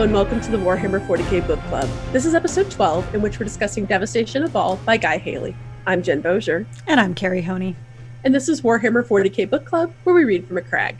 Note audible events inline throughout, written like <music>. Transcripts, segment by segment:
Hello, and welcome to the Warhammer 40k Book Club. This is episode 12, in which we're discussing Devastation of Baal by Guy Haley. I'm Jen Bozier. And I'm Carrie Honey. And this is Warhammer 40k Book Club, where we read from Macragge.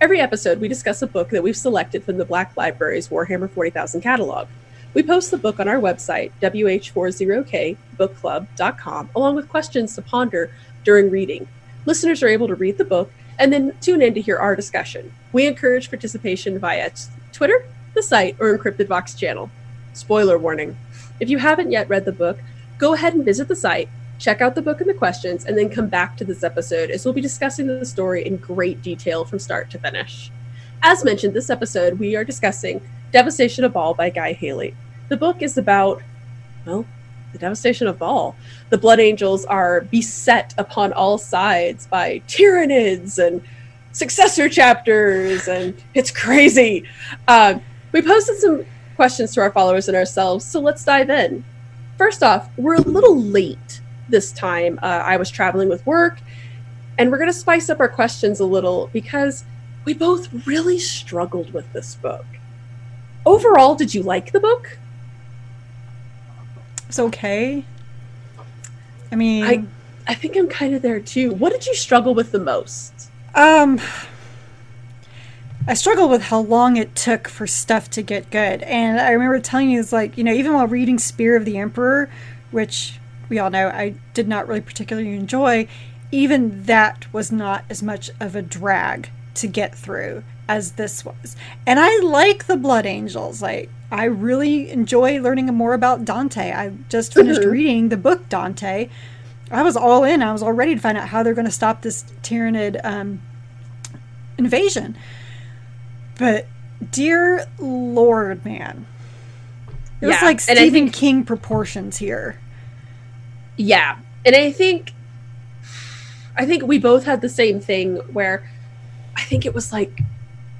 Every episode, we discuss a book that we've selected from the Black Library's Warhammer 40,000 catalog. We post the book on our website, wh40kbookclub.com, along with questions to ponder during reading. Listeners are able to read the book and then tune in to hear our discussion. We encourage participation via t- Twitter, the site, or Encrypted Vox channel. Spoiler warning if you haven't yet read the book, go ahead and visit the site, check out the book and the questions, and then come back to this episode as we'll be discussing the story in great detail from start to finish. As mentioned, this episode we are discussing Devastation of Baal by Guy Haley. The book is about, well, the devastation of Baal. The Blood Angels are beset upon all sides by tyranids and successor chapters, and it's crazy. Uh, we posted some questions to our followers and ourselves, so let's dive in. First off, we're a little late this time. Uh, I was traveling with work, and we're going to spice up our questions a little because we both really struggled with this book. Overall, did you like the book? It's okay. I mean, I I think I'm kind of there too. What did you struggle with the most? um, I struggled with how long it took for stuff to get good, and I remember telling you it's like you know even while reading Spear of the Emperor, which we all know I did not really particularly enjoy, even that was not as much of a drag to get through as this was. And I like the Blood Angels. Like I really enjoy learning more about Dante. I just finished Mhm. reading the book Dante. I was all in. I was all ready to find out how they're going to stop this Tyranid um, invasion. But dear Lord, man, it was like Stephen think- King proportions here. Yeah. And I think I think we both had the same thing where I think it was like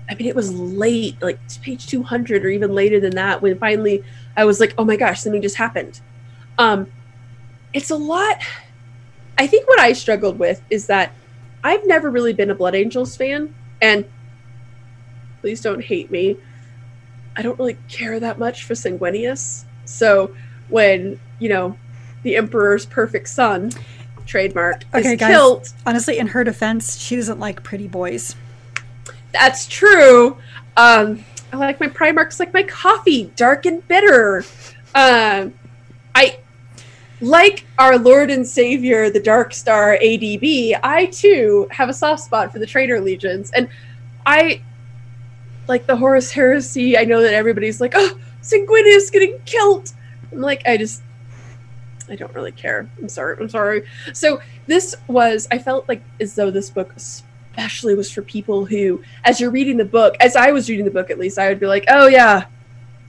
I mean it was late, like page 200 or even later than that when finally I was like, "Oh my gosh, something just happened." Um it's a lot I think what I struggled with is that I've never really been a Blood Angels fan and please don't hate me. I don't really care that much for Sanguinius. So when, you know, the Emperor's perfect son, trademark, Okay, is guys. killed. Honestly, in her defense, she doesn't like pretty boys. That's true. Um, I like my Primarchs like my coffee, dark and bitter. Um, I like our Lord and Savior, the Dark Star ADB. I too have a soft spot for the Traitor Legions, and I like the Horus Heresy. I know that everybody's like, "Oh, Sanguinius getting killed." I'm like, I just, I don't really care. I'm sorry. I'm sorry. So this was. I felt like as though this book especially was for people who, as you're reading the book, as I was reading the book at least, I would be like, oh yeah,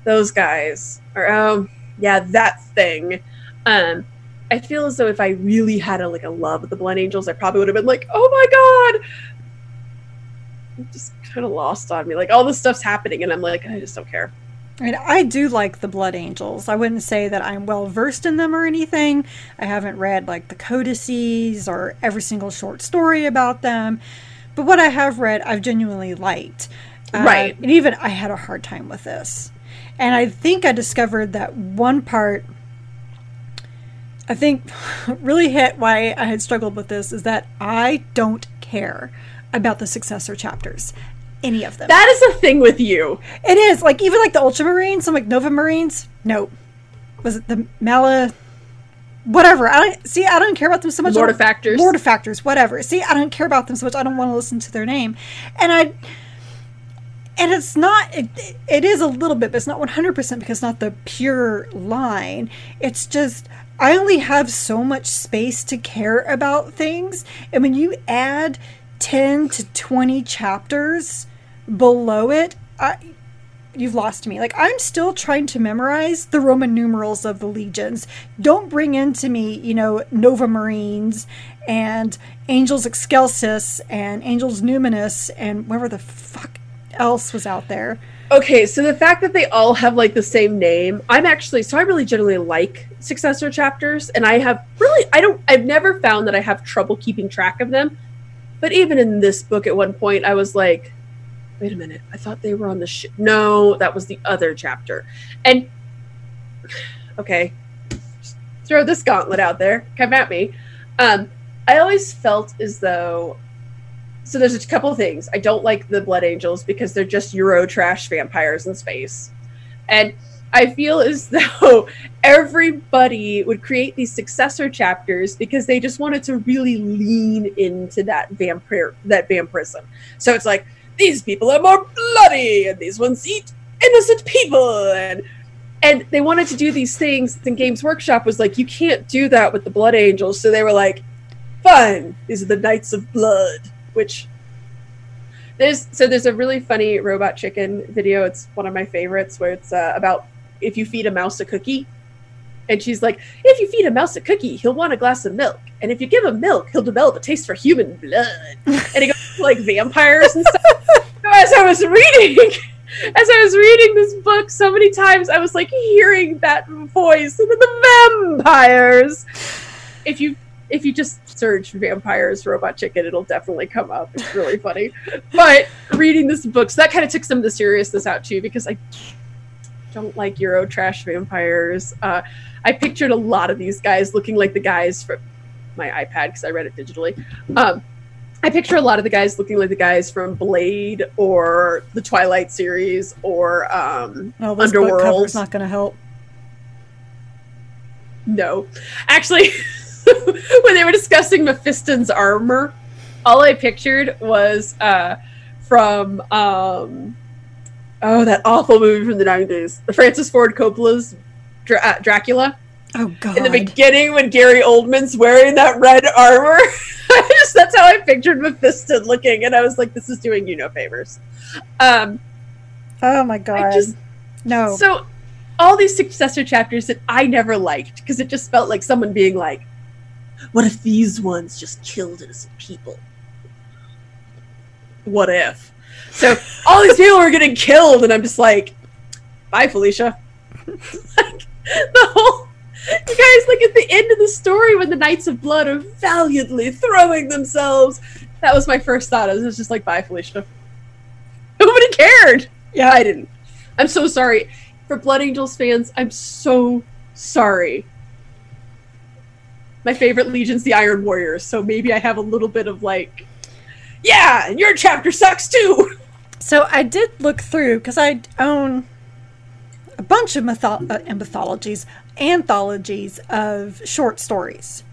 those guys, or oh yeah, that thing. Um, I feel as though if I really had a like a love of the Blood Angels, I probably would have been like, oh my god, it just kind of lost on me. Like all this stuff's happening, and I'm like, I just don't care. I mean, I do like the Blood Angels. I wouldn't say that I'm well versed in them or anything. I haven't read like the codices or every single short story about them. But what I have read, I've genuinely liked. Uh, Right. And even I had a hard time with this. And I think I discovered that one part, I think <laughs> really hit why I had struggled with this is that I don't care about the successor chapters. Any of them. That is a thing with you. It is like even like the Ultramarines, some like Nova Marines. No, was it the Mala? Whatever. I don't see. I don't care about them so much. Mortifactors. Mortifactors. Whatever. See, I don't care about them so much. I don't want to listen to their name, and I. And it's not. It, it is a little bit, but it's not one hundred percent because it's not the pure line. It's just I only have so much space to care about things, and when you add ten to twenty chapters below it, I, you've lost me. Like I'm still trying to memorize the Roman numerals of the legions. Don't bring into me, you know, Nova Marines and Angels Excelsis and Angels Numinous and whatever the fuck else was out there. Okay, so the fact that they all have like the same name, I'm actually so I really generally like successor chapters, and I have really I don't I've never found that I have trouble keeping track of them. But even in this book, at one point, I was like, wait a minute. I thought they were on the ship. No, that was the other chapter. And okay, throw this gauntlet out there. Come at me. Um, I always felt as though. So there's a couple of things. I don't like the Blood Angels because they're just Euro trash vampires in space, and I feel as <laughs> though everybody would create these successor chapters because they just wanted to really lean into that vampire that vampirism. So it's like these people are more bloody and these ones eat innocent people and and they wanted to do these things. And games workshop was like you can't do that with the blood angels. So they were like fine these are the knights of blood which there's so there's a really funny robot chicken video. It's one of my favorites where it's uh, about if you feed a mouse a cookie. And she's like if you feed a mouse a cookie he'll want a glass of milk. And if you give him milk he'll develop a taste for human blood. And he goes like vampires and stuff as i was reading <laughs> as I was reading this book so many times, I was like hearing that voice of the vampires. If you if you just search vampires robot chicken, it'll definitely come up. It's really funny. But reading this book, so that kind of took some of the seriousness out too, because I don't like Euro trash vampires. Uh, I pictured a lot of these guys looking like the guys from my iPad because I read it digitally. Um, I picture a lot of the guys looking like the guys from Blade or the Twilight series or um, Oh, this book Underworld. cover's not going to help. No, actually, <laughs> when they were discussing Mephiston's armor, all I pictured was uh, from um, oh that awful movie from the nineties, the Francis Ford Coppola's Dra- uh, Dracula. Oh God. In the beginning, when Gary Oldman's wearing that red armor, <laughs> I that's how I pictured Mephiston looking, and I was like, "This is doing you no favors." Um, oh my God. just- no. so all these successor chapters that I never liked because it just felt like someone being like, "What if these ones just killed innocent people? What if?" So all these people were getting killed, and I'm just like, "Bye, Felicia." <laughs> like the whole. <laughs> You guys, like at the end of the story, when the Knights of Blood are valiantly throwing themselves, that was my first thought. I was just like, "Bye, Felicia." Nobody cared. yeah. I didn't. I'm so sorry. For Blood Angels fans, I'm so sorry. My favorite legion's the Iron Warriors, so maybe I have a little bit of like, yeah, and your chapter sucks too. <laughs> So I did look through because I own a bunch of mytho- uh, mythologies, anthologies of short stories.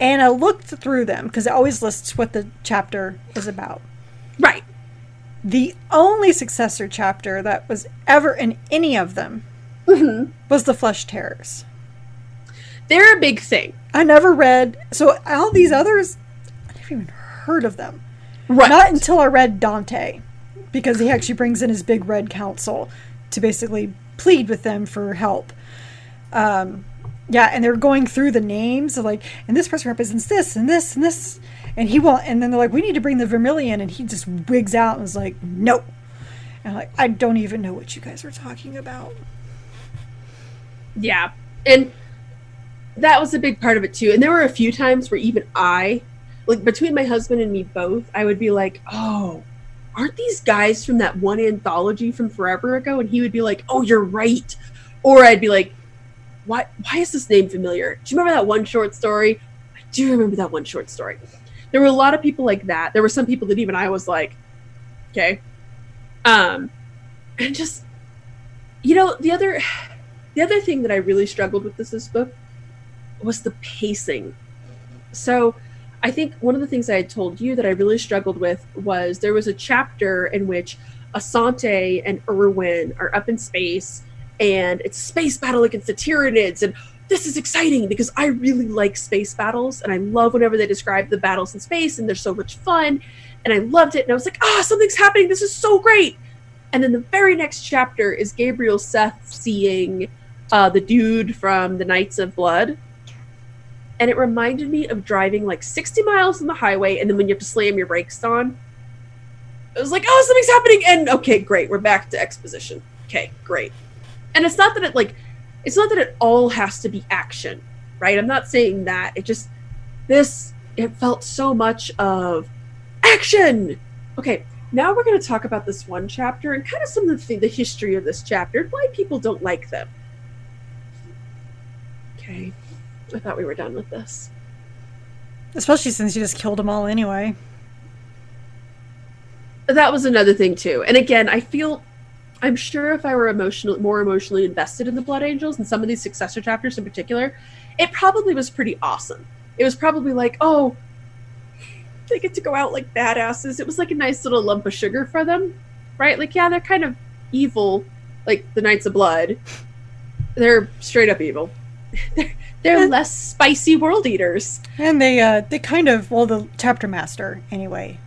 And I looked through them because it always lists what the chapter is about. Right. The only successor chapter that was ever in any of them Mhm. was the Flesh Terrors. They're a big thing. I never read, so all these others, I never even heard of them. Right. Not until I read Dante, because he actually brings in his big red council to basically plead with them for help. Um, yeah, and they're going through the names of like, and this person represents this and this and this, and he will, and then they're like, we need to bring the Vermilion, and he just wigs out and is like, nope. And I'm like, I don't even know what you guys are talking about. Yeah. And that was a big part of it too. And there were a few times where even I, like between my husband and me both, I would be like, oh, aren't these guys from that one anthology from forever ago? And he would be like, oh, you're right. Or I'd be like, why, why is this name familiar? Do you remember that one short story? I do remember that one short story. There were a lot of people like that. There were some people that even I was like, okay. Um, and just, you know, the other, the other thing that I really struggled with this, this book was the pacing. So I think one of the things I had told you that I really struggled with was there was a chapter in which Asante and Irwin are up in space and it's space battle against the Tyranids and this is exciting because I really like space battles and I love whenever they describe the battles in space and they're so much fun and I loved it and I was like, ah, something's happening. This is so great. And then the very next chapter is Gabriel Seth seeing uh, the dude from the Knights of Blood. And it reminded me of driving like 60 miles on the highway, and then when you have to slam your brakes on, it was like, oh, something's happening. And okay, great, we're back to exposition. Okay, great. And it's not that it like, it's not that it all has to be action, right? I'm not saying that. It just, this, it felt so much of action. Okay, now we're going to talk about this one chapter and kind of some of the, th- the history of this chapter and why people don't like them. Okay. I thought we were done with this. Especially since you just killed them all anyway. That was another thing too. And again, I feel I'm sure if I were emotional more emotionally invested in the Blood Angels and some of these successor chapters in particular, it probably was pretty awesome. It was probably like, oh, they get to go out like badasses. It was like a nice little lump of sugar for them, right? Like, yeah, they're kind of evil, like the Knights of Blood. They're straight up evil. <laughs> they're, they're less spicy world eaters. And they uh they kind of well the chapter master anyway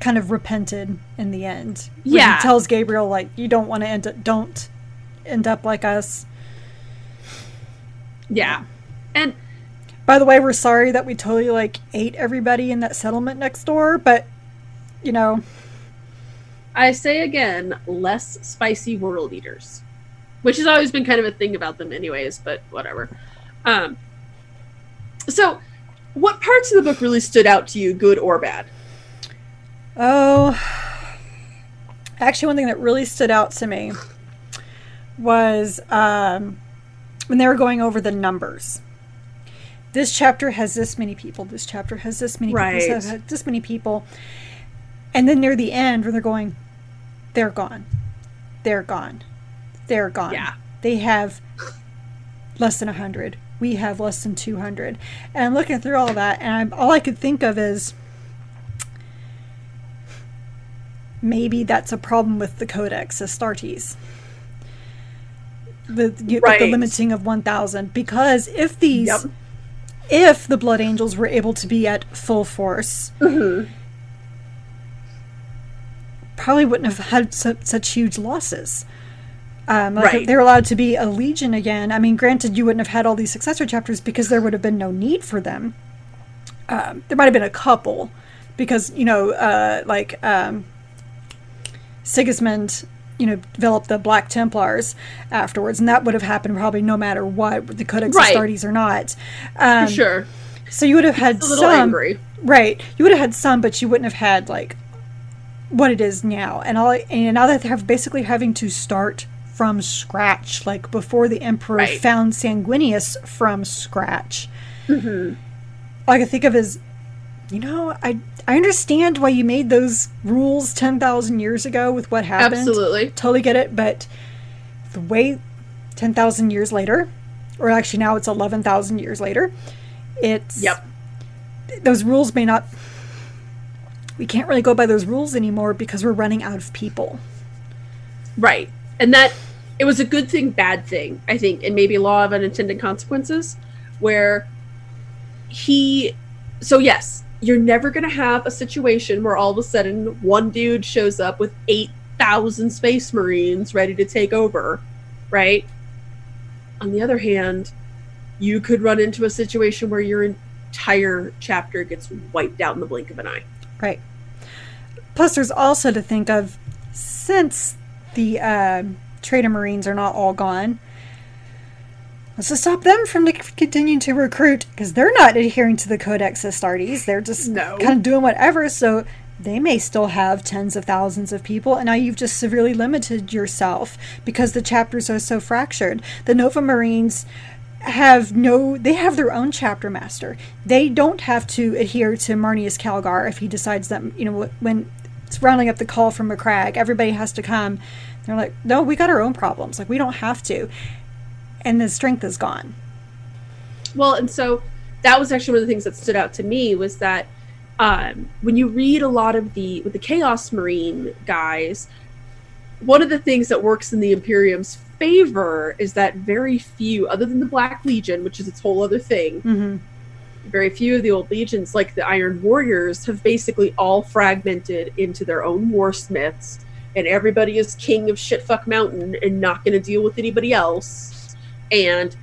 kind of repented in the end. Yeah. He tells Gabriel like you don't want to end up don't end up like us. Yeah. And By the way, we're sorry that we totally like ate everybody in that settlement next door, but you know, I say again, less spicy world eaters, which has always been kind of a thing about them, anyways. But whatever. Um, so, what parts of the book really stood out to you, good or bad? Oh, actually, one thing that really stood out to me was um, when they were going over the numbers. This chapter has this many people. This chapter has this many Right. people. This has this many people. And then near the end, when they're going, they're gone. They're gone. They're gone. Yeah. They have less than 100. We have less than 200. And I'm looking through all that, and I'm, all I could think of is maybe that's a problem with the Codex Astartes. With, you- with the limiting of 1,000. Because if these, Yep. if the Blood Angels were able to be at full force, Mm-hmm. probably wouldn't have had su- such huge losses. Um, like Right. they were allowed to be a legion again. I mean, granted, you wouldn't have had all these successor chapters because there would have been no need for them. Um, there might have been a couple, because you know, uh, like um, Sigismund, you know, developed the Black Templars afterwards, and that would have happened probably no matter what, the Codex Right. Astartes or not. Um, For sure. So you would have had some. angry. Right. You would have had some, but you wouldn't have had like what it is now. And all and now that they're basically having to start from scratch, like before the Emperor Right. found Sanguinius from scratch. Mm-hmm. All I can think of is, you know, I I understand why you made those rules ten thousand years ago with what happened. Absolutely. Totally get it, but the way ten thousand years later, or actually now it's eleven thousand years later, it's Yep. those rules may not we can't really go by those rules anymore because we're running out of people Right. And that it was a good thing, bad thing, I think, and maybe law of unintended consequences, where he so yes, you're never gonna have a situation where all of a sudden one dude shows up with eight thousand space marines ready to take over, right? On the other hand, you could run into a situation where your entire chapter gets wiped out in the blink of an eye. right plus there's also to think of since the uh, trader marines are not all gone let's stop them from continuing to recruit because they're not adhering to the codex astartes. They're just No. kind of doing whatever. So they may still have tens of thousands of people. And now you've just severely limited yourself because the chapters are so fractured. The nova marines have no they have their own chapter master. They don't have to adhere to Marneus Calgar if he decides that you know when it's rounding up the call from Macragge everybody has to come. They're like no we got our own problems. Like we don't have to and the strength is gone Well, and so that was actually one of the things that stood out to me was that um, when you read a lot of the with the Chaos Marine guys, one of the things that works in the Imperium's favor is that very few, other than the Black Legion, which is its whole other thing, mm-hmm. very few of the old legions, like the Iron Warriors, have basically all fragmented into their own war smiths, and everybody is king of shitfuck mountain and not going to deal with anybody else, and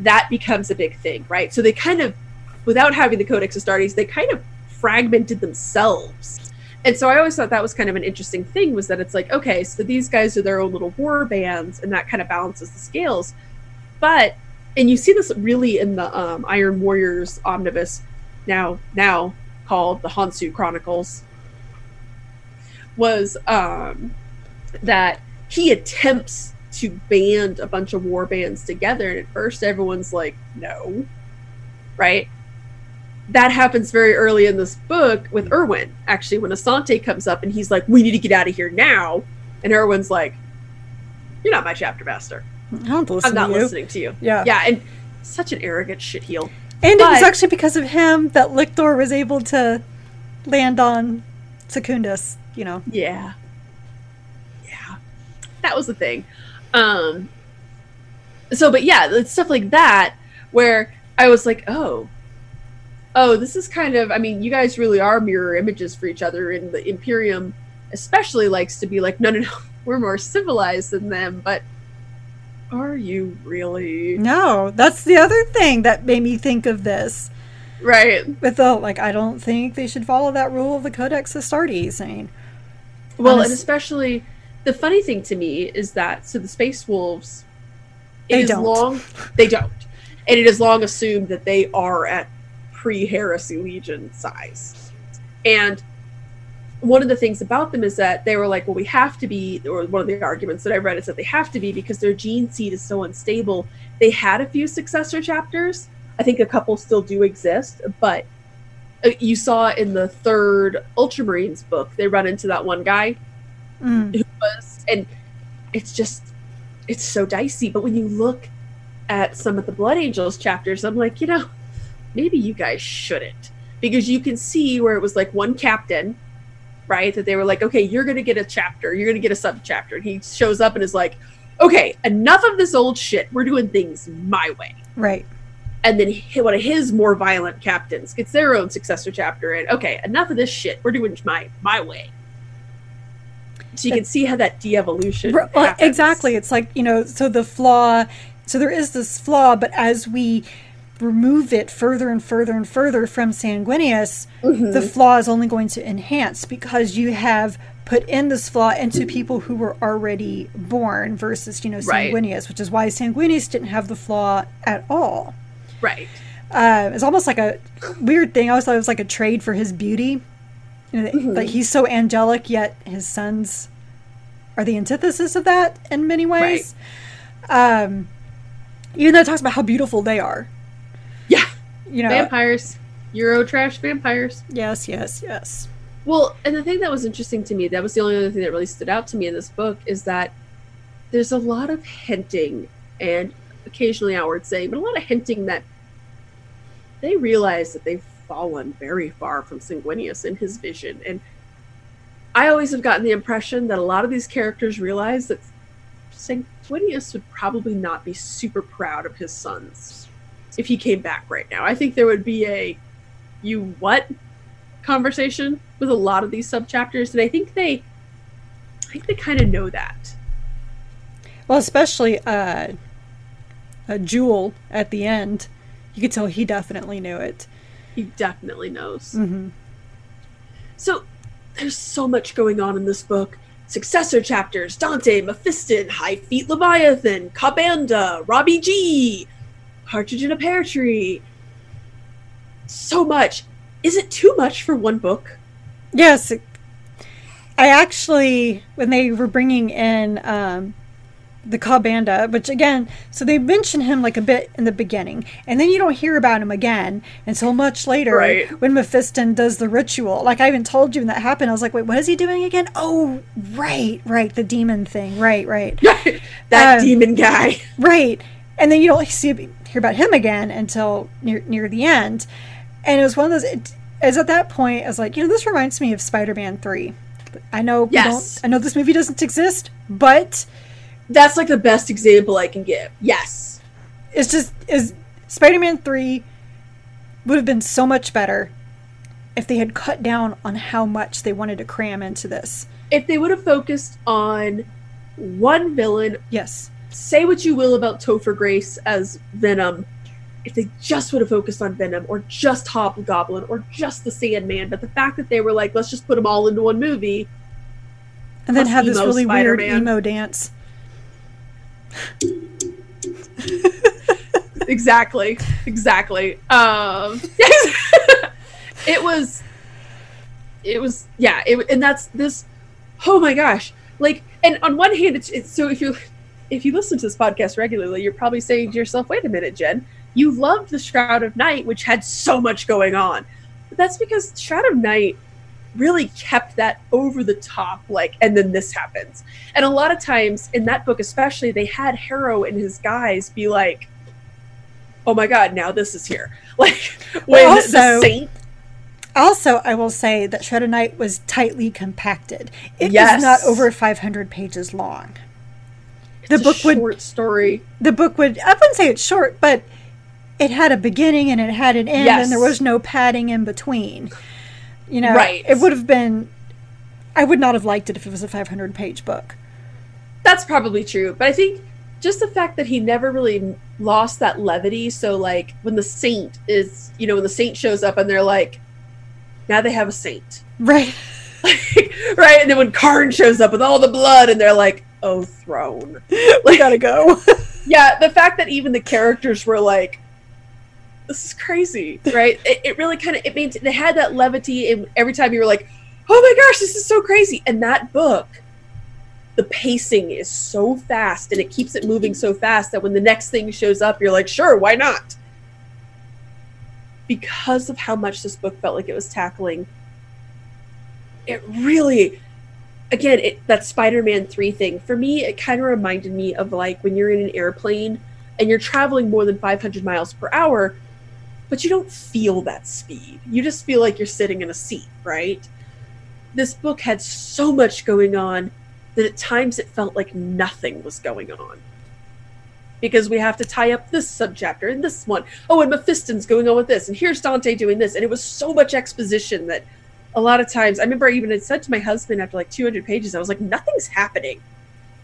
that becomes a big thing, right? So they kind of, without having the Codex Astartes, they kind of fragmented themselves. And so I always thought that was kind of an interesting thing was that it's like, okay, so these guys are their own little war bands, and that kind of balances the scales. But and you see this really in the um, Iron Warriors omnibus now now called the Honsou Chronicles, was um, that he attempts to band a bunch of war bands together, and at first everyone's like, "No," right? That happens very early in this book with Erwin. Actually, when Asante comes up and he's like, "We need to get out of here now," and Erwin's like, "You're not my chapter master. I don't listen I'm not to listening to you." Yeah. yeah, and such an arrogant shitheel. And it was actually because of him that Lictor was able to land on Secundus, you know. Yeah. Yeah. That was the thing. Um so but yeah, it's stuff like that where I was like, "Oh. Oh, this is kind of I mean, you guys really are mirror images for each other and the Imperium especially likes to be like, "No, no, no. <laughs> We're more civilized than them." But are you really? No, that's the other thing that made me think of this. Right. With the like, I don't think they should follow that rule of the Codex Astartes. I mean, Well, and especially the funny thing to me is that so the space wolves it They is don't. long they don't. And it is long assumed that they are at pre heresy legion size. And one of the things about them is that they were like, well, we have to be, or one of the arguments that I read is that they have to be because their gene seed is so unstable. They had a few successor chapters. I think a couple still do exist, but uh, you saw in the third Ultramarines book, they run into that one guy mm, was and it's just it's so dicey but when you look at some of the blood angels chapters i'm like you know maybe you guys shouldn't because you can see where it was like one captain right that they were like okay you're gonna get a chapter you're gonna get a sub chapter and he shows up and is like okay enough of this old shit we're doing things my way. Right. and then one of his more violent captains gets their own successor chapter and okay enough of this shit we're doing my my way so you can see how that de-evolution well, exactly. It's like, you know, so the flaw, so there is this flaw, but as we remove it further and further and further from Sanguinius, Mhm. the flaw is only going to enhance because you have put in this flaw into people who were already born versus, you know, Right. Sanguinius, which is why Sanguinius didn't have the flaw at all. right Uh, it's almost like a weird thing. I always thought it was like a trade for his beauty. You know, Mhm. Like he's so angelic, yet his sons are the antithesis of that in many ways. Um, even though it talks about how beautiful they are. yeah You know, vampires euro trash vampires yes, yes, yes. well and the thing that was interesting to me that was the only other thing that really stood out to me in this book is that there's a lot of hinting and occasionally outward saying but a lot of hinting that they realize that they've fallen very far from sanguinius in his vision and i always have gotten the impression that a lot of these characters realize that sanguinius would probably not be super proud of his sons if he came back right now i think there would be a you what conversation with a lot of these sub chapters and i think they i think they kind of know that Well, especially uh, a Jewel at the end. You could tell he definitely knew it. He definitely knows. Hmm so there's so much going on in this book. Successor chapters dante mephiston Hive Fleet leviathan Ka'Bandha robbie g partridge in a pear tree. So much. Is it too much for one book? Yes. I actually, when they were bringing in um, the Ka'Bandha, which again, so they mention him like a bit in the beginning, and then you don't hear about him again until much later Right. when Mephiston does the ritual. Like I even told you when that happened, I was like, wait, what is he doing again? Oh, right, right, the demon thing. Right, right, <laughs> that Um, demon guy right. And then you don't see hear about him again until near near the end. And it was one of those. It, as at that point, I was like, you know, this reminds me of Spider-Man Three. I know Yes. don't. I know this movie doesn't exist, but that's like the best example i can give yes it's just is Spider-Man Three would have been so much better if they had cut down on how much they wanted to cram into this. if they would have focused on one villain Yes, say what you will about Topher Grace as Venom, if they just would have focused on Venom or just Hobgoblin or just the Sandman, but the fact that they were like, let's just put them all into one movie, and then have this really weird Spider-Man. emo dance. <laughs> exactly, exactly. Um, <laughs> it was, it was, yeah, it, and that's this. oh my gosh like and on one hand it's, it's so if you if you listen to this podcast regularly you're probably saying to yourself wait a minute jen you loved the shroud of night which had so much going on but that's because shroud of night really kept that over the top like and then this happens and a lot of times in that book especially they had harrow and his guys be like oh my god now this is here <laughs> like when also- the saint Also, I will say that Shroud of Night was tightly compacted. It Yes. is not over 500 pages long. The it's a book would short story the book would I wouldn't say it's short, but it had a beginning and it had an end Yes. and there was no padding in between. You know, Right. it would have been I would not have liked it if it was a 500 page book. That's probably true, but I think just the fact that he never really lost that levity. So, like when the saint is, you know, when the saint shows up and they're like, now they have a saint, Right. <laughs> <laughs> right? And then when Karn shows up with all the blood, and they're like, oh, throne. we gotta go. <laughs> Yeah, the fact that even the characters were like, this is crazy, right? <laughs> It, it really kind of it means they had that levity, and every time you were like, oh my gosh, this is so crazy. And that book, the pacing is so fast, and it keeps it moving so fast that when the next thing shows up, you're like, sure, why not? Because of how much this book felt like it was tackling, it really again it, that spider-man 3 thing for me it kind of reminded me of like when you're in an airplane and you're traveling more than 500 miles per hour but you don't feel that speed you just feel like you're sitting in a seat right this book had so much going on that at times it felt like nothing was going on because we have to tie up this subchapter and this one. Oh, and Mephiston's going on with this, and here's Dante doing this, and it was so much exposition that a lot of times I remember I even had said to my husband after like 200 pages, I was like, nothing's happening. <laughs>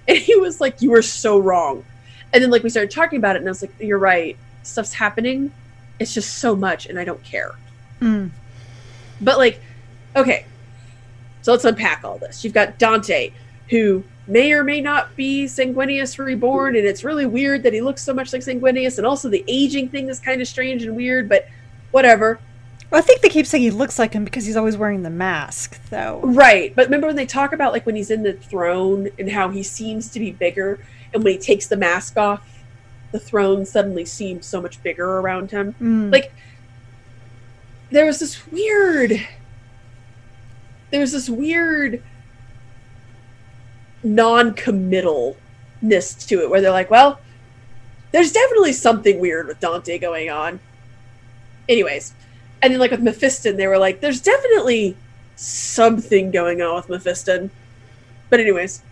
And he was like, You were so wrong. And then like we started talking about it, and I was like, You're right. Stuff's happening. It's just so much, and I don't care. Mm. But like, okay. So let's unpack all this. You've got Dante, who may or may not be Sanguinius reborn, and it's really weird that he looks so much like Sanguinius, and also the aging thing is kind of strange and weird, but whatever. Well, I think they keep saying he looks like him because he's always wearing the mask, though. Right. But remember when they talk about like when he's in the throne and how he seems to be bigger, and when he takes the mask off, the throne suddenly seemed so much bigger around him. Mm. Like there was this weird there was this weird non-committalness to it where they're like, well, there's definitely something weird with Dante going on. Anyways, and then like with Mephiston, they were like, there's definitely something going on with Mephiston. But anyways,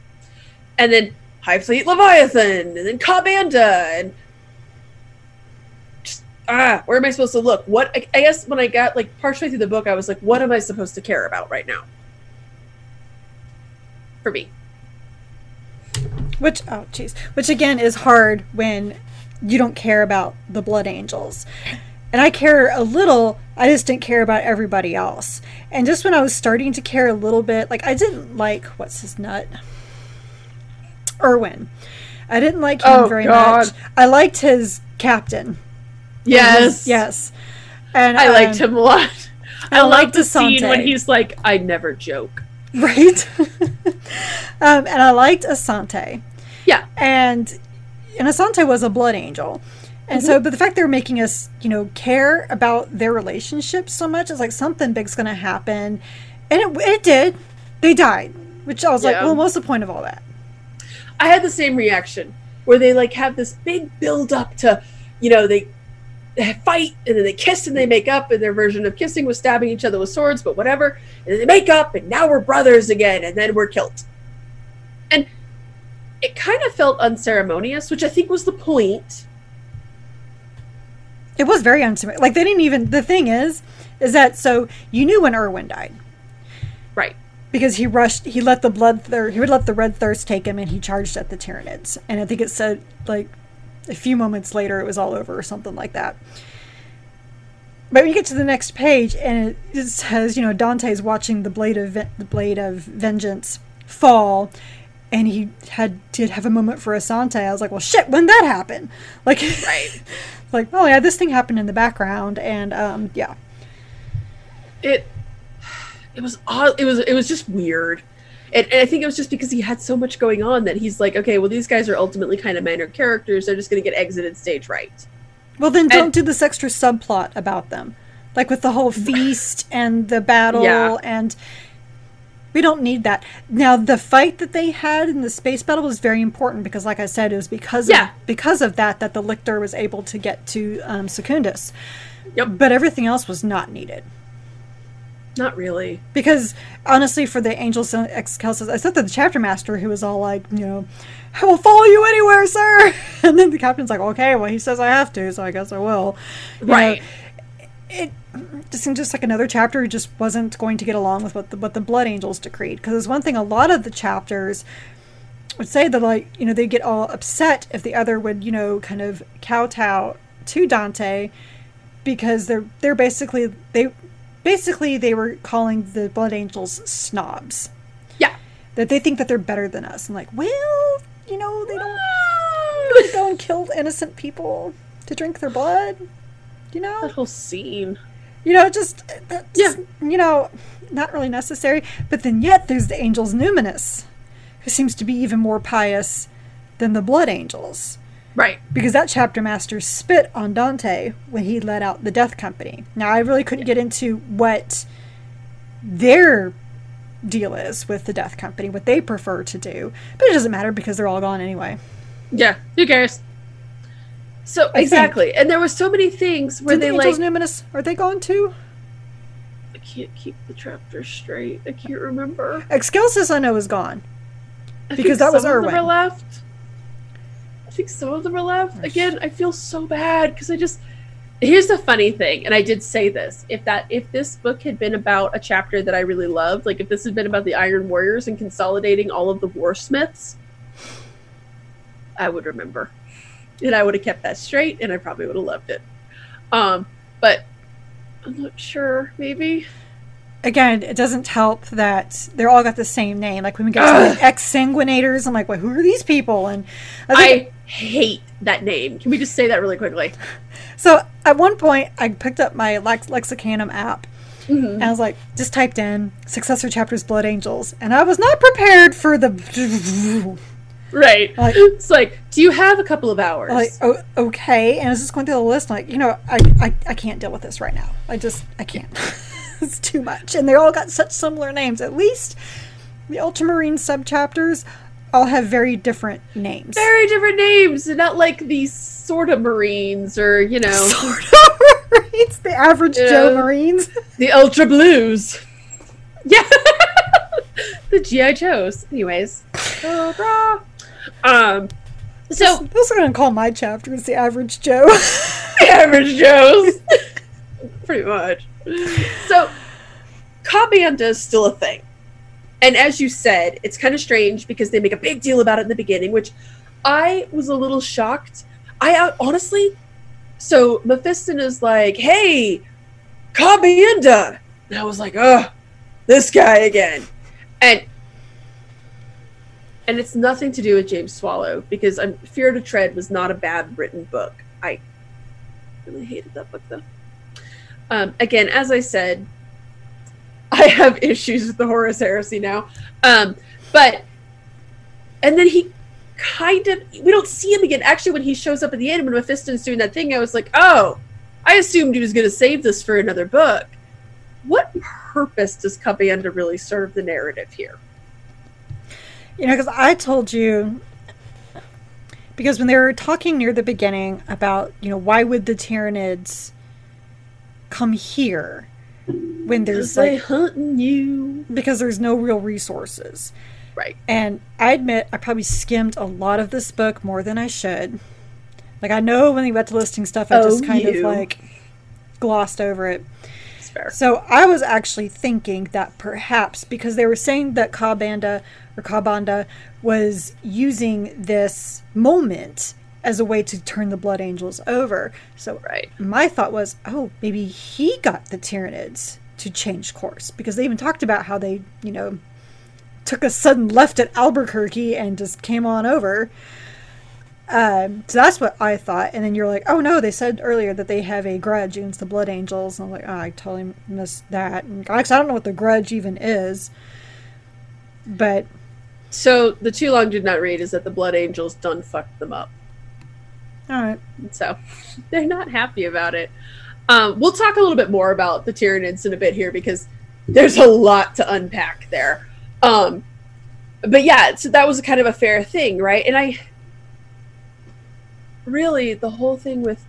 and then Hive Fleet Leviathan, and then Ka'Bandha, and just, ah, where am I supposed to look? What I, I guess when I got like partially through the book, I was like, what am I supposed to care about right now? For me, Which oh jeez. Which again is hard when you don't care about the blood angels. And I care a little, I just didn't care about everybody else. And just when I was starting to care a little bit, like I didn't like what's his nut? Irwin. I didn't like him Oh, very God. much. I liked his captain. yes, Yes. And I liked um, him a lot. I, I liked the scene when he's like, "I never joke." Right. <laughs> um, and I liked Asante. Yeah. And and Asante was a blood angel. And so, but the fact they're making us, you know, care about their relationship so much is like something big's going to happen. And it, it did. They died, which I was like, well, what's the point of all that? I had the same reaction where they like have this big build up to, you know, they, fight and then they kiss and they make up and their version of kissing was stabbing each other with swords, but whatever. And they make up and now we're brothers again and then we're killed. And it kind of felt unceremonious, which I think was the point. It was very unceremonious. Like, they didn't even, the thing is, is that so you knew when Irwin died. Because he rushed he let the blood thir- he would let the red thirst take him and he charged at the tyranids. And i think it said like a few moments later it was all over or something like that. But when you get to the next page and it, it says you know dante's watching the blade of the blade of vengeance fall and he had did have a moment for asante. I was like well shit when that happen? <laughs> Like Right. <laughs> like oh yeah this thing happened in the background and um yeah. It it was odd. It was it was just weird. And, and I think it was just because he had so much going on that he's like, okay, well, these guys are ultimately kind of minor characters. They're just going to get exited stage right. Well, then don't And- do this extra subplot about them, like with the whole <laughs> feast and the battle, Yeah. and we don't need that. Now, the fight that they had in the space battle was very important because, like I said, it was because Yeah. of, because of that that the lictor was able to get to um, Secundus. Yep. But everything else was not needed. Not really. Because honestly, for the Angels and Excelsis, I said to the chapter master, who was all like, you know, I will follow you anywhere, sir. <laughs> And then the captain's like, okay, well, he says I have to, so I guess I will. You know, Right. it just seemed just like another chapter who just wasn't going to get along with what the, what the Blood Angels decreed. Because it's one thing, a lot of the chapters would say that, like, you know, they get all upset if the other would, you know, kind of kowtow to Dante because they're they're basically they basically they were calling the Blood Angels snobs. Yeah. That they think that they're better than us. And like, well, you know, they don't go and kill innocent people to drink their blood. You know? That whole scene. You know, just uh, that's Yeah. you know, not really necessary. But then yet there's the angels Numinous, who seems to be even more pious than the blood angels. Right. Because that chapter master spit on Dante when he let out the death company. Now I really couldn't get into what their deal is with the death company, what they prefer to do. But it doesn't matter because they're all gone anyway. Yeah. Who cares? So think- exactly, and there were so many things where Did the they angels like. Numinous are they gone too? I can't keep the chapter straight. I can't remember. Excelsis I know is gone. I Because think that was some of them Irwin. are left. I think some of them are left. Again, I feel so bad because I just. Here's the funny thing, and I did say this: if that if this book had been about a chapter that I really loved, like if this had been about the Iron Warriors and consolidating all of the war smiths, I would remember, and I would have kept that straight, and I probably would have loved it. Um, but I'm not sure. Maybe Again, it doesn't help that they're all got the same name. Like when we get to the Exsanguinators, I'm like, well, who are these people? And I I hate that name. Can we just say that really quickly? <laughs> So at one point, I picked up my Lex- Lexicanum app Mm-hmm. and I was like, just typed in successor chapters Blood Angels, and I was not prepared for the. Right. <laughs> Like- it's like, do you have a couple of hours? Like, oh, okay, and I was just going through the list, like, you know, I, I, I can't deal with this right now. I just, I can't. <laughs> it's too much, and they all got such similar names. At least the Ultramarine subchapters all have very different names. Very different names, not like these sort of Marines or, you know, <laughs> Sort of Marines, the average Joe Yeah. Marines. the Ultra Blues. <laughs> Yeah. the G.I. Joes. Anyways. <laughs> Um, so, That's what I'm gonna call my chapters, the average Joe. the average Joes. Pretty much. So, Ka'Bandha is still a thing. And as you said, it's kind of strange because they make a big deal about it in the beginning, which I was a little shocked. I uh, honestly, so Mephiston is like, hey, Ka'Bandha. And I was like, ugh, this guy again. And and it's nothing to do with James Swallow because I'm, Fear to Tread was not a bad written book. I really hated that book though. Um, again, as I said, I have <laughs> issues with the Horus Heresy now. Um, but and then he kind of we don't see him again. Actually, when he shows up at the end when Mephiston's doing that thing, I was like, oh, I assumed he was going to save this for another book. What purpose does Ka'Bandha really serve the narrative here? You know, because I told you, because when they were talking near the beginning about, you know, why would the Tyranids come here when there's Because they like, hunting you, because there's no real resources. right? And I admit, I probably skimmed a lot of this book more than I should. Like, I know when they got to listing stuff, I just Oh, kind of like glossed over it. Fair. So I was actually thinking that perhaps because they were saying that Ka'Bandha or Ka'Bandha was using this moment as a way to turn the Blood Angels over. So Right. my thought was, oh, maybe he got the Tyranids to change course because they even talked about how they, you know, took a sudden left at Albuquerque and just came on over. Um, so that's what I thought. And then you're like, oh no, they said earlier that they have a grudge against the Blood Angels. And I'm like, oh, I totally missed that. And actually, I don't know what the grudge even is. But So the too long did not read is that the Blood Angels done fucked them up. All right, So <laughs> they're not happy about it. Um, we'll talk a little bit more about the Tyranids in a bit here because there's a lot to unpack there. Um, but yeah, so that was kind of a fair thing, right? And I really, the whole thing with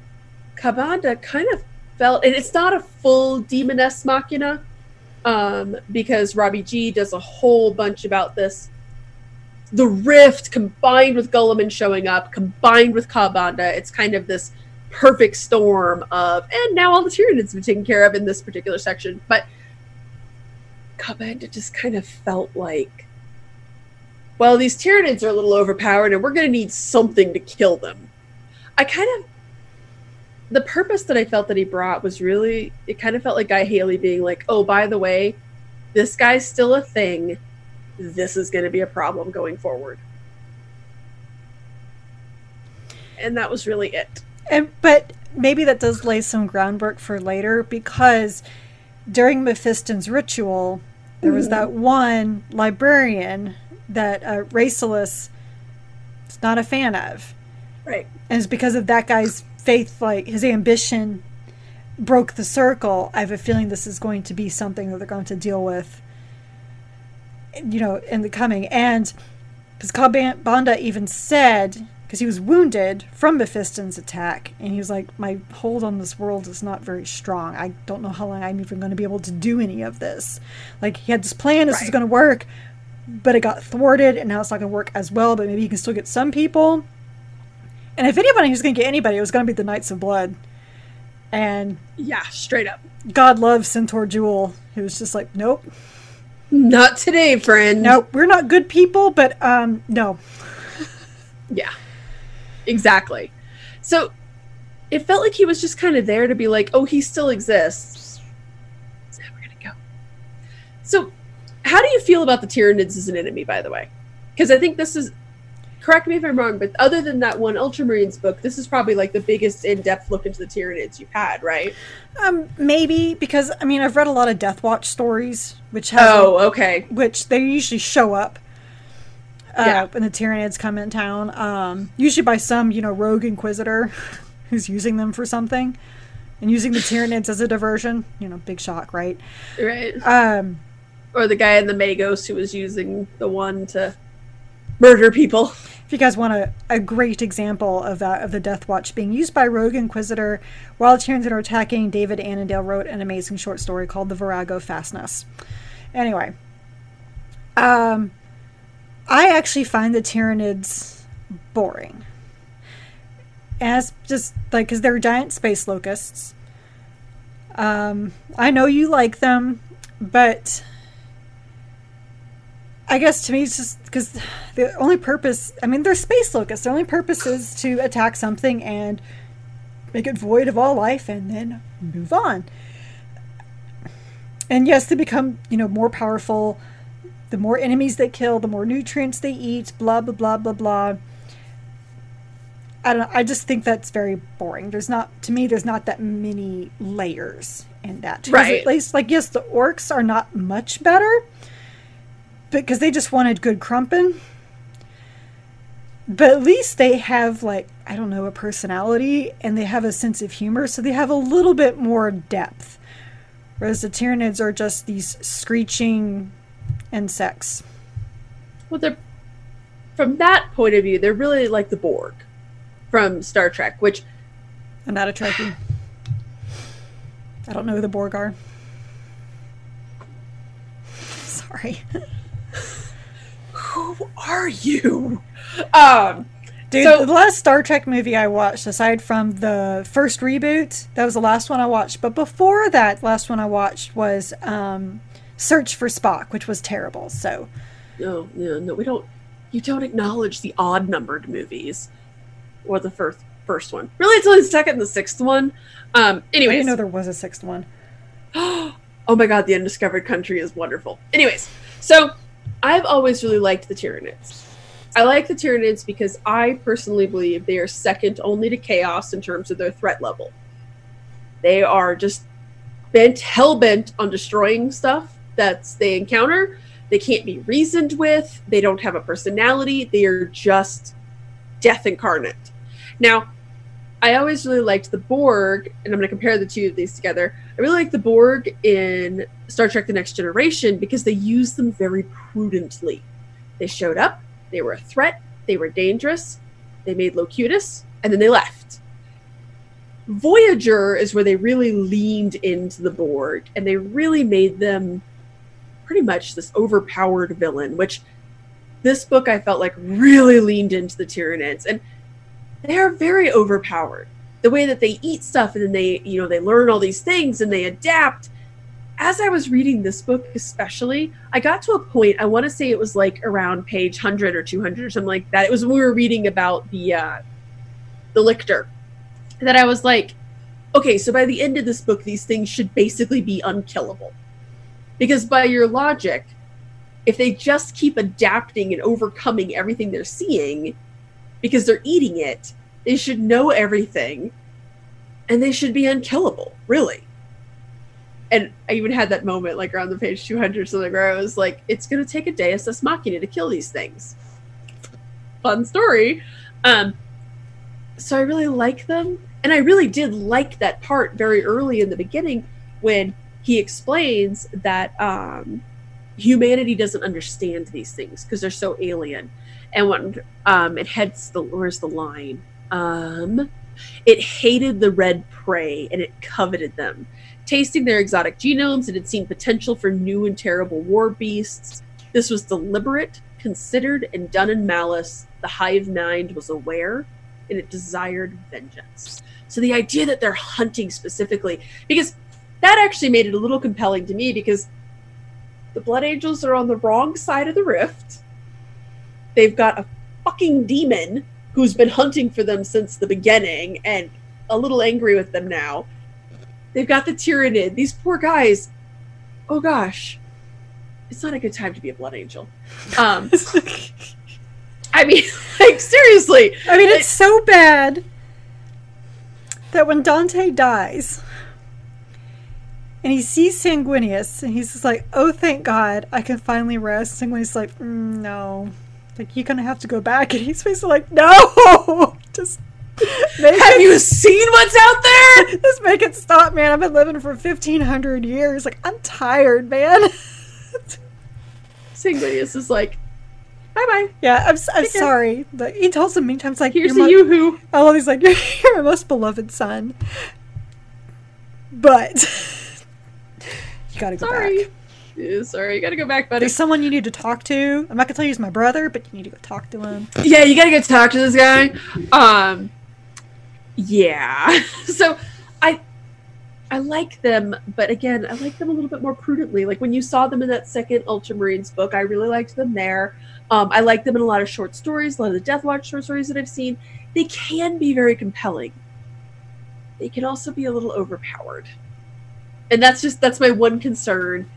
Ka'Bandha kind of felt, and it's not a full demoness machina um, because Robbie G does a whole bunch about this. The rift combined with Guilliman showing up, combined with Ka'Bandha, it's kind of this perfect storm of, and now all the Tyranids have been taken care of in this particular section. But Ka'Bandha just kind of felt like, well, these Tyranids are a little overpowered, and we're going to need something to kill them. I kind of, the purpose that I felt that he brought was really, it kind of felt like Guy Haley being like, oh, by the way, this guy's still a thing. This is going to be a problem going forward. And that was really it. and but maybe that does lay some groundwork for later because during Mephiston's ritual, there was that one librarian that uh, is not a fan of. Right. and it's because of that guy's faith like his ambition broke the circle i have a feeling this is going to be something that they're going to deal with you know in the coming and because banda even said because he was wounded from mephiston's attack and he was like my hold on this world is not very strong i don't know how long i'm even going to be able to do any of this like he had this plan this is Right. going to work but it got thwarted and now it's not going to work as well but maybe you can still get some people and if anybody was going to get anybody, it was going to be the Knights of Blood. And Yeah, straight up. God loves Centaur Jewel, who was just like, nope, Not today, friend. No, we're not good people, but um, no. Yeah, exactly. So it felt like he was just kind of there to be like, oh, he still exists. Now we're gonna go. So, how do you feel about the Tyranids as an enemy, by the way? Because I think this is. Correct me if I'm wrong, but other than that one Ultramarines book, this is probably like the biggest in-depth look into the Tyranids you've had, right? Um, maybe because I mean I've read a lot of Death Watch stories, which have Oh, okay. which they usually show up uh, Yeah. when the Tyranids come in town. Um, usually by some you know rogue Inquisitor <laughs> who's using them for something and using the Tyranids as a diversion. You know, big shock, right? Right. Um, Or the guy in the Magos who was using the one to murder people. If you guys want a, a great example of that, of the Death Watch being used by Rogue Inquisitor while Tyranids are attacking, David Annandale wrote an amazing short story called The Virago Fastness. Anyway, um, I actually find the Tyranids boring. As just like, because they're giant space locusts. Um, I know you like them, but I guess to me it's just because the only purpose, I mean, they're space locusts. Their only purpose is to attack something and make it void of all life and then move on. And yes, they become, you know, more powerful. The more enemies they kill, the more nutrients they eat, blah, blah, blah, blah, blah. I don't know. I just think that's very boring. There's not, to me, there's not that many layers in that. Right. At least, like, yes, the orcs are not much better because they just wanted good crumpin. But at least they have like I don't know a personality and they have a sense of humor, so they have a little bit more depth. Whereas the Tyranids are just these screeching insects. Well, they're from that point of view, they're really like the Borg from Star Trek, which I'm not a Trekkie. I don't know who the Borg are. <laughs> Sorry. <laughs> <laughs> who are you? Um, Dude, So- the last Star Trek movie I watched, aside from the first reboot, that was the last one I watched. But before that, last one I watched was um, Search for Spock, which was terrible. So, no, no, no, we don't. You don't acknowledge the odd numbered movies or the first first one. Really, it's only the second and the sixth one. Um, I didn't know there was a sixth one. <gasps> oh my god, the undiscovered country is wonderful. Anyways, so I've always really liked the Tyranids. I like the Tyranids because I personally believe they are second only to Chaos in terms of their threat level. They are just bent hell bent on destroying stuff that they encounter. They can't be reasoned with. They don't have a personality. They are just death incarnate. Now, I always really liked the Borg, and I'm going to compare the two of these together. I really like the Borg in Star Trek The Next Generation because they used them very prudently. They showed up, they were a threat, they were dangerous, they made Locutus, and then they left. Voyager is where they really leaned into the Borg and they really made them pretty much this overpowered villain, which this book I felt like really leaned into the Tyranids. And they are very overpowered. The way that they eat stuff and then they, you know, they learn all these things and they adapt. As I was reading this book, especially, I got to a point, I want to say it was like around page 100 or 200 or something like that. It was when we were reading about the, uh, the lictor that I was like, okay, so by the end of this book, these things should basically be unkillable. Because by your logic, if they just keep adapting and overcoming everything they're seeing because they're eating it, they should know everything and they should be unkillable, really. And I even had that moment like around the page 200 something where I was like, it's going to take a Deus Ex Machina to kill these things. Fun story. Um, so I really like them. And I really did like that part very early in the beginning when he explains that um, humanity doesn't understand these things because they're so alien. And when um, it heads the where's the line? Um, it hated the red prey and it coveted them. Tasting their exotic genomes, it had seen potential for new and terrible war beasts. This was deliberate, considered, and done in malice. The hive mind was aware and it desired vengeance. So the idea that they're hunting specifically, because that actually made it a little compelling to me because the Blood Angels are on the wrong side of the rift. They've got a fucking demon who's been hunting for them since the beginning and a little angry with them now. They've got the Tyranid. These poor guys. Oh gosh. It's not a good time to be a Blood Angel. Um, <laughs> I mean, <laughs> like, seriously. I mean, it's so bad that when Dante dies and he sees Sanguinius and he's just like, oh, thank God, I can finally rest. Sanguinius is like, mm, no. Like, you're to have to go back. <laughs> And he's basically like, no! <laughs> Just. Make have it, you seen what's out there? <laughs> Just make it stop, man. I've been living for 1,500 years. Like, I'm tired, man. Sanguinius is like, bye bye. Yeah, I'm, I'm sorry. But he tells him many times, like, here's the you who. I love he's like, you're, you're my most beloved son. But you gotta go sorry. back. Sorry, you gotta go back, buddy. There's someone you need to talk to. I'm not gonna tell you he's my brother, but you need to go talk to him. Yeah, you gotta go talk to this guy. Um, yeah. <laughs> so, I I like them, but again, I like them a little bit more prudently. Like when you saw them in that second Ultramarines book, I really liked them there. Um, I like them in a lot of short stories, a lot of the Death Watch short stories that I've seen. They can be very compelling. They can also be a little overpowered. And that's just that's my one concern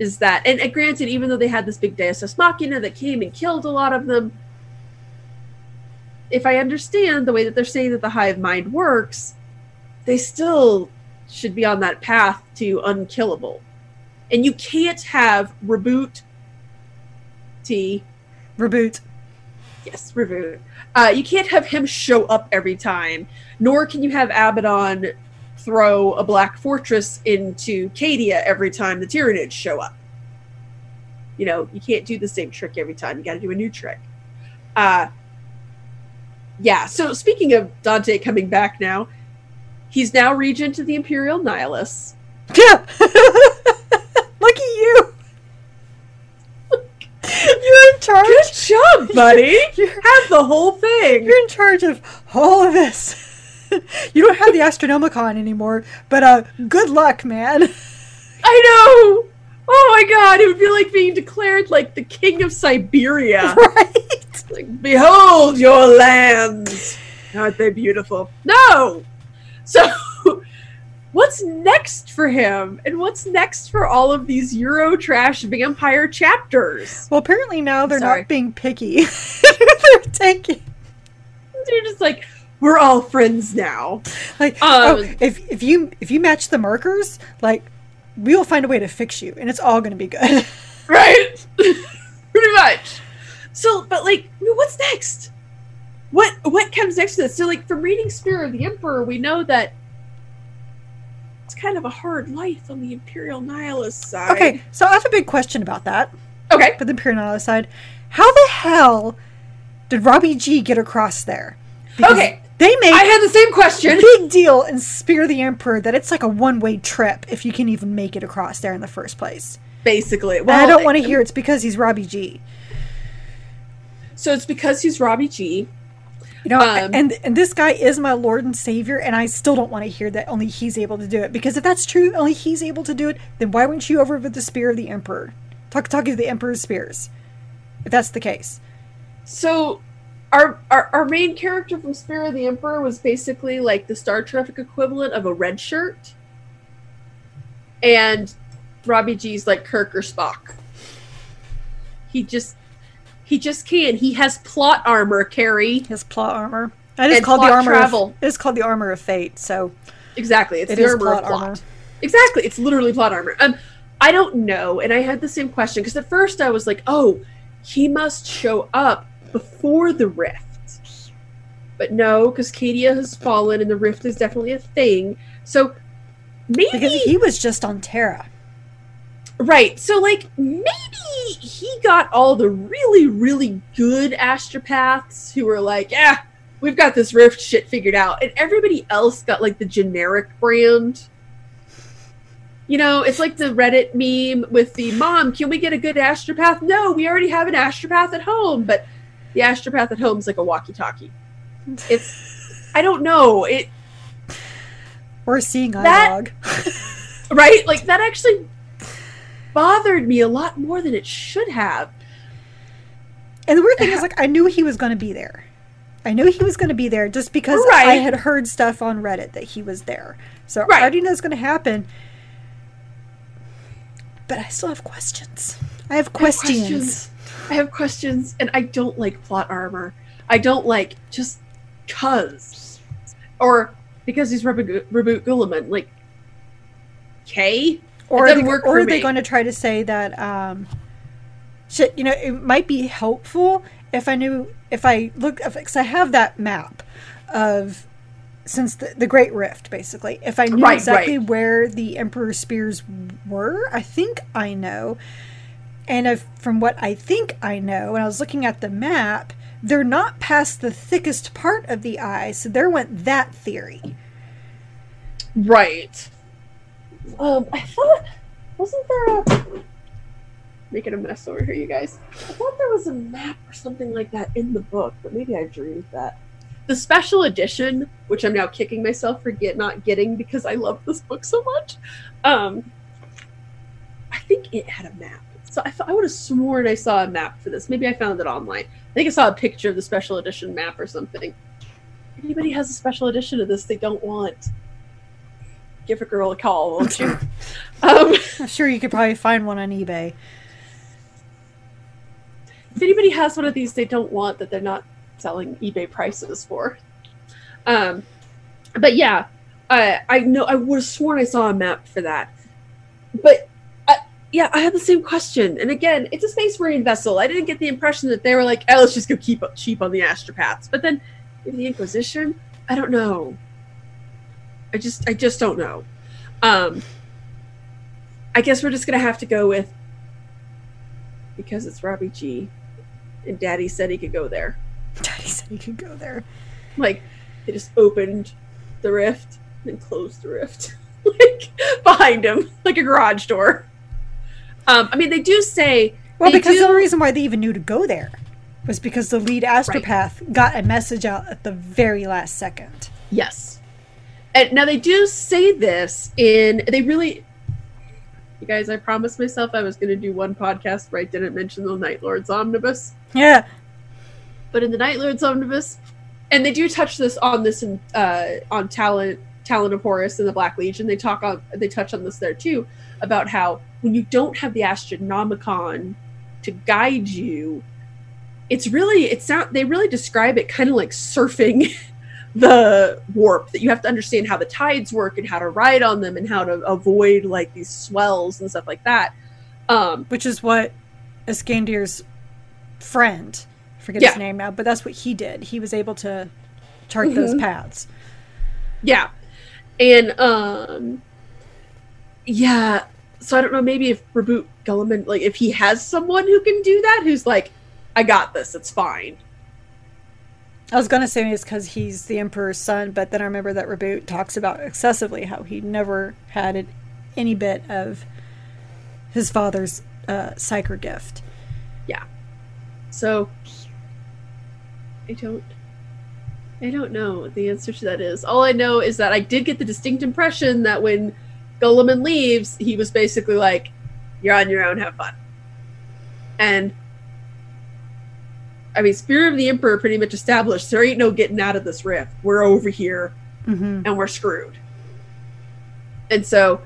is that and, and granted, even though they had this big Deus Ex Machina that came and killed a lot of them, if I understand the way that they're saying that the hive mind works, they still should be on that path to unkillable. And you can't have reboot T. Reboot. Yes, reboot. Uh, you can't have him show up every time, nor can you have Abaddon throw a black fortress into Cadia every time the Tyranids show up. You know, you can't do the same trick every time. You got to do a new trick. Uh, yeah. So speaking of Dante coming back now, he's now regent of the Imperium Nihilus. Yeah. <laughs> Look at you. <laughs> You're in charge. Good job, buddy. <laughs> you have the whole thing. You're in charge of all of this. <laughs> you don't have the Astronomicon anymore, but uh, good luck, man. <laughs> I know. Oh my god, it would be like being declared like the king of Siberia. <laughs> Right. Like, behold your lands. Aren't they beautiful? No. So, what's next for him? And what's next for all of these Euro trash vampire chapters? Well, apparently now they're not being picky. they're taking. They're just like, we're all friends now. Like, um, oh, if if you if you match the markers, like we will find a way to fix you, and it's all going to be good. <laughs> right? <laughs> Pretty much. So, but like, what's next? What what comes next to this? So, like, from reading Spear of the Emperor, we know that it's kind of a hard life on the Imperium Nihilus side. Okay, so I have a big question about that. Okay. For the Imperium Nihilus side, how the hell did Robbie G get across there? Because Okay. They make I had the same question. big deal in Spear the Emperor that it's like a one way trip if you can even make it across there in the first place. Basically, And well, I don't want to hear it's because he's Robbie G. So it's because he's Robbie G. You know, Um, and and this guy is my Lord and Savior, and I still don't want to hear that only he's able to do it. Because if that's true, only he's able to do it, then why weren't you over with the Spear of the Emperor? Talk talking to the Emperor's spears. If that's the case. So our, our our main character from Spear of the Emperor was basically like the Star Trek equivalent of a red shirt. And Robbie G's like Kirk or Spock. He just he just can. He has plot armor, Carrie. His plot armor. I just And called the armor travel. of, it is called the armor of fate, so Exactly. It's It the is armor plot of plot. armor. Exactly. It's literally plot armor. Um, I don't know, and I had the same question because at first I was like, "Oh, he must show up before the rift." But no, because Cadia has fallen, and the rift is definitely a thing. So maybe because he was just on Terra. right. So like maybe he got all the really really good astropaths who were like, "Yeah, we've got this rift shit figured out," and everybody else got like the generic brand. You know, it's like the Reddit meme with the mom, can we get a good astropath? No, we already have an astropath at home, but the astropath at home is like a walkie talkie. It's, I don't know. It, We're seeing eye That- dog. <laughs> right? Like that actually bothered me a lot more than it should have. And the weird thing is, <sighs> like, I knew he was going to be there. I knew he was going to be there just because I had heard stuff on Reddit that he was there. So Right. I already know it's going to happen. But I still have questions. I have I have questions. I have questions, and I don't like plot armor. I don't like just cuz. Or because he's Reboot Guilliman. Like, okay? Or, are they, work or are they going to try to say that, um, shit, you know, it might be helpful if I knew, if I look, because I have that map of, since the, the Great Rift, basically. If I knew Right, exactly right. where the Emperor Spears were, I think I know. And if, from what I think I know, when I was looking at the map, they're not past the thickest part of the eye, so there went that theory. Right. Um, I thought wasn't there a making a mess over here, you guys? I thought there was a map or something like that in the book, but maybe I dreamed that. The special edition, which I'm now kicking myself for get not getting because I love this book so much. Um, I think it had a map. So I I would have sworn I saw a map for this. Maybe I found it online. I think I saw a picture of the special edition map or something. If anybody has a special edition of this they don't want, give a girl a call, won't you? <laughs> um, I'm sure you could probably find one on eBay. if anybody has one of these they don't want that they're not selling eBay prices for. Um, but yeah, uh, I know I would have sworn I saw a map for that. But yeah, I had the same question. And again, it's a Space Marine vessel. I didn't get the impression that they were like, "Oh, let's just go keep cheap on the astropaths." But then the Inquisition. I don't know. I just I just don't know. Um, I guess we're just gonna have to go with because it's Robbie G. And Daddy said he could go there. Daddy said he could go there. Like they just opened the rift and closed the rift, <laughs> like behind him, like a garage door. Um, I mean, they do say Well, because do- the only reason why they even knew to go there was because the lead astropath got a message out at the very last second. yes. And now they do say this in they really. You guys, I promised myself I was going to do one podcast where I didn't mention the Night Lord's omnibus. Yeah. but in the Night Lord's Omnibus, and they do touch this on this in, uh, on talent Talon of Horus and the Black Legion. They talk on they touch on this there too about how when you don't have the Astronomicon to guide you, it's really it's not they really describe it kind of like surfing <laughs> the warp that you have to understand how the tides work and how to ride on them and how to avoid like these swells and stuff like that. Um, Which is what Iskandar's friend. I forget Yeah. his name now, but that's what he did. He was able to chart those Mhm. paths. Yeah. And um yeah, so I don't know maybe if Reboot Guilliman like if he has someone who can do that who's like I got this, it's fine. I was gonna say it's because he's the emperor's son, but then I remember that reboot talks about excessively how he never had it, any bit of his father's uh, psyker gift. Yeah. So I don't I don't know what the answer to that is. All I know is that I did get the distinct impression that when Guilliman leaves, he was basically like, You're on your own, have fun. And I mean, Spear of the Emperor pretty much established there ain't no getting out of this rift. We're over here Mm-hmm. and we're screwed. And so,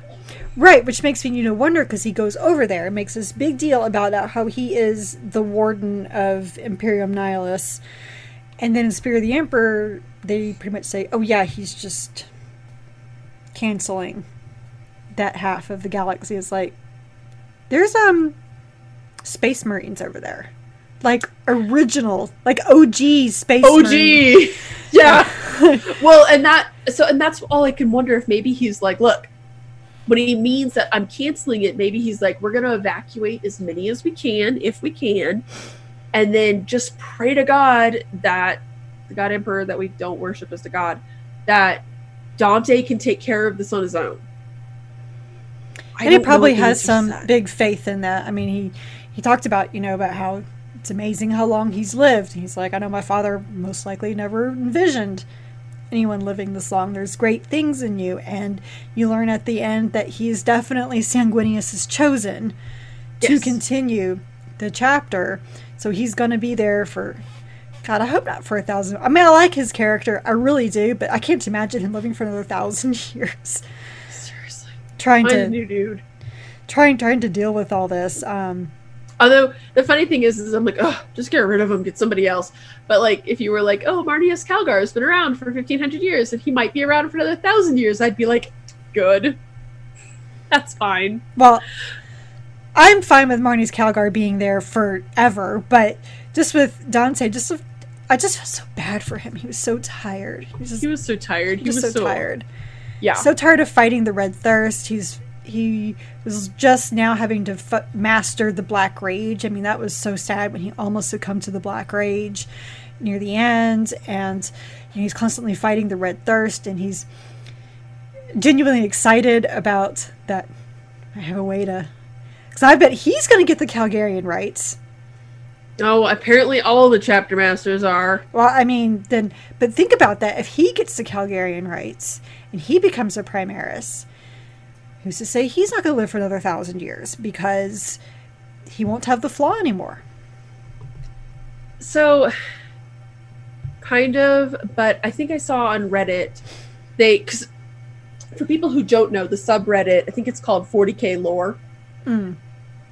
Right, which makes me you know wonder because he goes over there and makes this big deal about uh, how he is the warden of Imperium Nihilus, and then in Spear of the Emperor, they pretty much say, "Oh yeah, he's just canceling that half of the galaxy." is like there's um space marines over there, like original, like OG space. OG, Marine. <laughs> yeah. <laughs> well, and that so, and that's all I can wonder if maybe he's like, look, when he means that I'm canceling it, maybe he's like, we're going to evacuate as many as we can, if we can, and then just pray to God that the God Emperor that we don't worship as the God, that Dante can take care of this on his own. I and he probably has some that. big faith in that. I mean, he he talked about you know about how it's amazing how long he's lived. He's like, I know my father most likely never envisioned anyone living this long. There's great things in you, and you learn at the end that he's definitely Sanguinius's chosen to continue the chapter. So he's going to be there for. God, I hope not for a thousand. I mean, I like his character, I really do, but I can't imagine him living for another thousand <laughs> years. Trying Find to new dude. trying trying to deal with all this. Um, Although the funny thing is, is I'm like, oh, just get rid of him, get somebody else. But like, if you were like, oh, Marneus Calgar has been around for 1500 years, and he might be around for another thousand years, I'd be like, good, that's fine. well, I'm fine with Marneus Calgar being there forever, but just with Dante, just I just felt so bad for him. He was so tired. He was just, He was so tired. He was so, tired. Yeah. So tired of fighting the Red Thirst. He's he was just now having to f- master the Black Rage. I mean, that was so sad when he almost succumbed to the Black Rage near the end, and you know, he's constantly fighting the Red Thirst, and he's genuinely excited about that. I have a way to, because I bet he's going to get the Calgarian rites. oh, apparently all the chapter masters are. Well, I mean, then, but think about that. If he gets the Calgarian rites and he becomes a Primaris, who's to say he's not going to live for another thousand years because he won't have the flaw anymore? So, kind of, but I think I saw on Reddit, they, because for people who don't know, the subreddit, I think it's called 40k lore. Mm.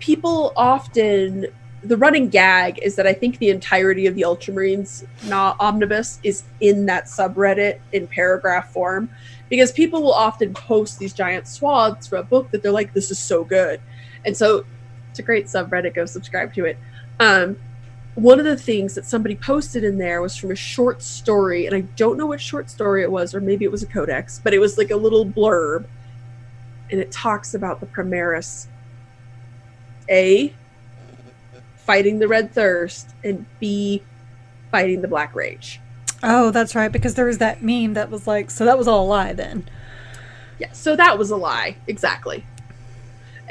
people often the running gag is that I think the entirety of the Ultramarines not omnibus is in that subreddit in paragraph form because people will often post these giant swaths for a book that they're like, this is so good. And so it's a great subreddit, go subscribe to it. Um, one of the things that somebody posted in there was from a short story, and I don't know what short story it was, or maybe it was a codex, but it was like a little blurb, and it talks about the Primaris a fighting the red thirst and b fighting the black rage Oh, that's right, because there was that meme that was like, so that was all a lie then. yeah so that was a lie exactly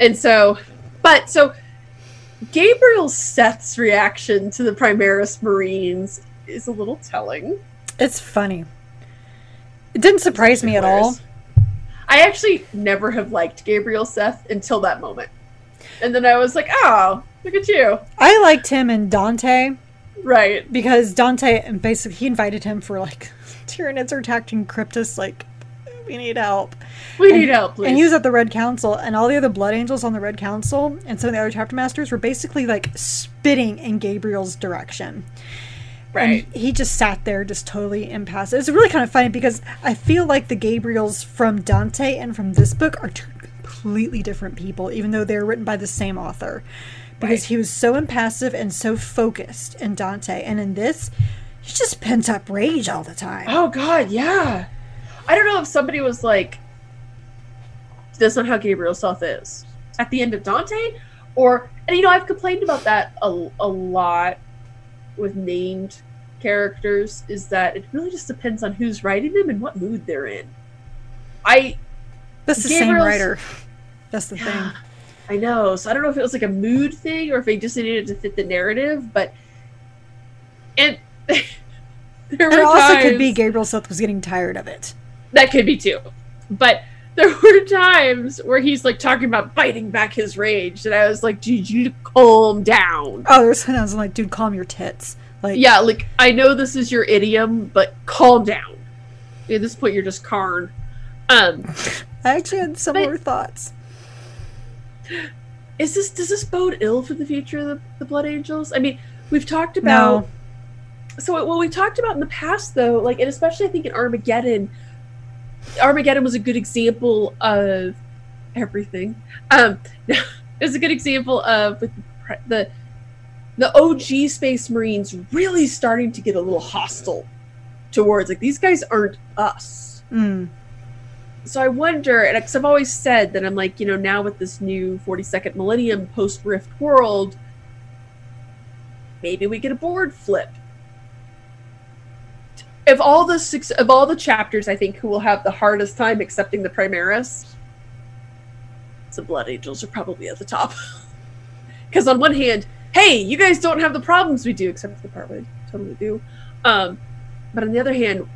and so but so gabriel seth's reaction to the primaris marines is a little telling It's funny. It didn't surprise me at all. i actually never have liked gabriel seth until that moment and then i was like oh look at you I liked him and Dante right because Dante and basically he invited him for like <laughs> Tyranids are attacking Cryptus, like we need help. we And- need help please And he was at the Red Council, and all the other Blood Angels on the Red Council and some of the other chapter masters were basically like spitting in Gabriel's direction. right And he just sat there, just totally impassive. It's really kind of funny because I feel like the Gabriels from Dante and from this book are two completely different people, even though they're written by the same author. Because Right. he was so impassive and so focused in Dante. And in this, he's just pent up rage all the time. Oh God, yeah. I don't know if somebody was like, "That's not how Gabriel Seth is." At the end of Dante, or and you know I've complained about that a, a lot with named characters. Is that it really just depends on who's writing them and what mood they're in. I That's the same writer. That's the thing. I know. So I don't know if it was like a mood thing or if they just needed to fit the narrative, but and <laughs> there And were it also could be Gabriel Seth was getting tired of it. That could be too. But <laughs> there were times where he's like talking about biting back his rage, and I was like, dude, you need to calm down. Oh, there's times I'm like, dude, calm your tits. Like, Yeah, like I know this is your idiom, but calm down. At this point, you're just Kharn. Um, <laughs> I actually had similar thoughts. Is this does this bode ill for the future of the, the Blood Angels? I mean, we've talked about No. so what we talked about in the past though like and especially i think in armageddon armageddon was a good example of everything um <laughs> it was a good example of with the the the og space marines really starting to get a little hostile towards like these guys aren't us Mm. So i wonder and because i've always said that i'm like you know now with this new 42nd millennium post rift world maybe we get a board flip. Of all the six of all the chapters i think who will have the hardest time accepting the primaris the blood angels are probably at the top. <laughs> Because on one hand hey you guys don't have the problems we do except for the part they totally do. Um, but on the other hand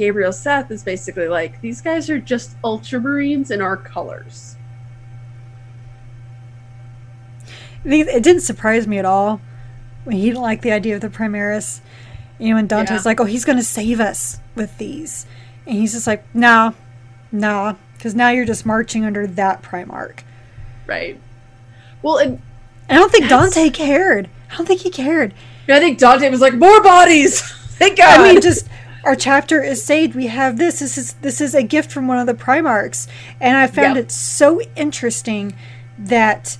gabriel seth is basically like these guys are just ultramarines in our colors It didn't surprise me at all when he didn't like the idea of the Primaris. You know, and Dante's Yeah. like, oh, he's going to save us with these. And he's just like, nah, nah, because now you're just marching under that Primarch. right well and I don't think Dante cared. I don't think he cared. i think dante was like more bodies <laughs> thank god I mean, just our chapter is saved. We have this. This is this is a gift from one of the Primarchs, and I found Yep. it so interesting that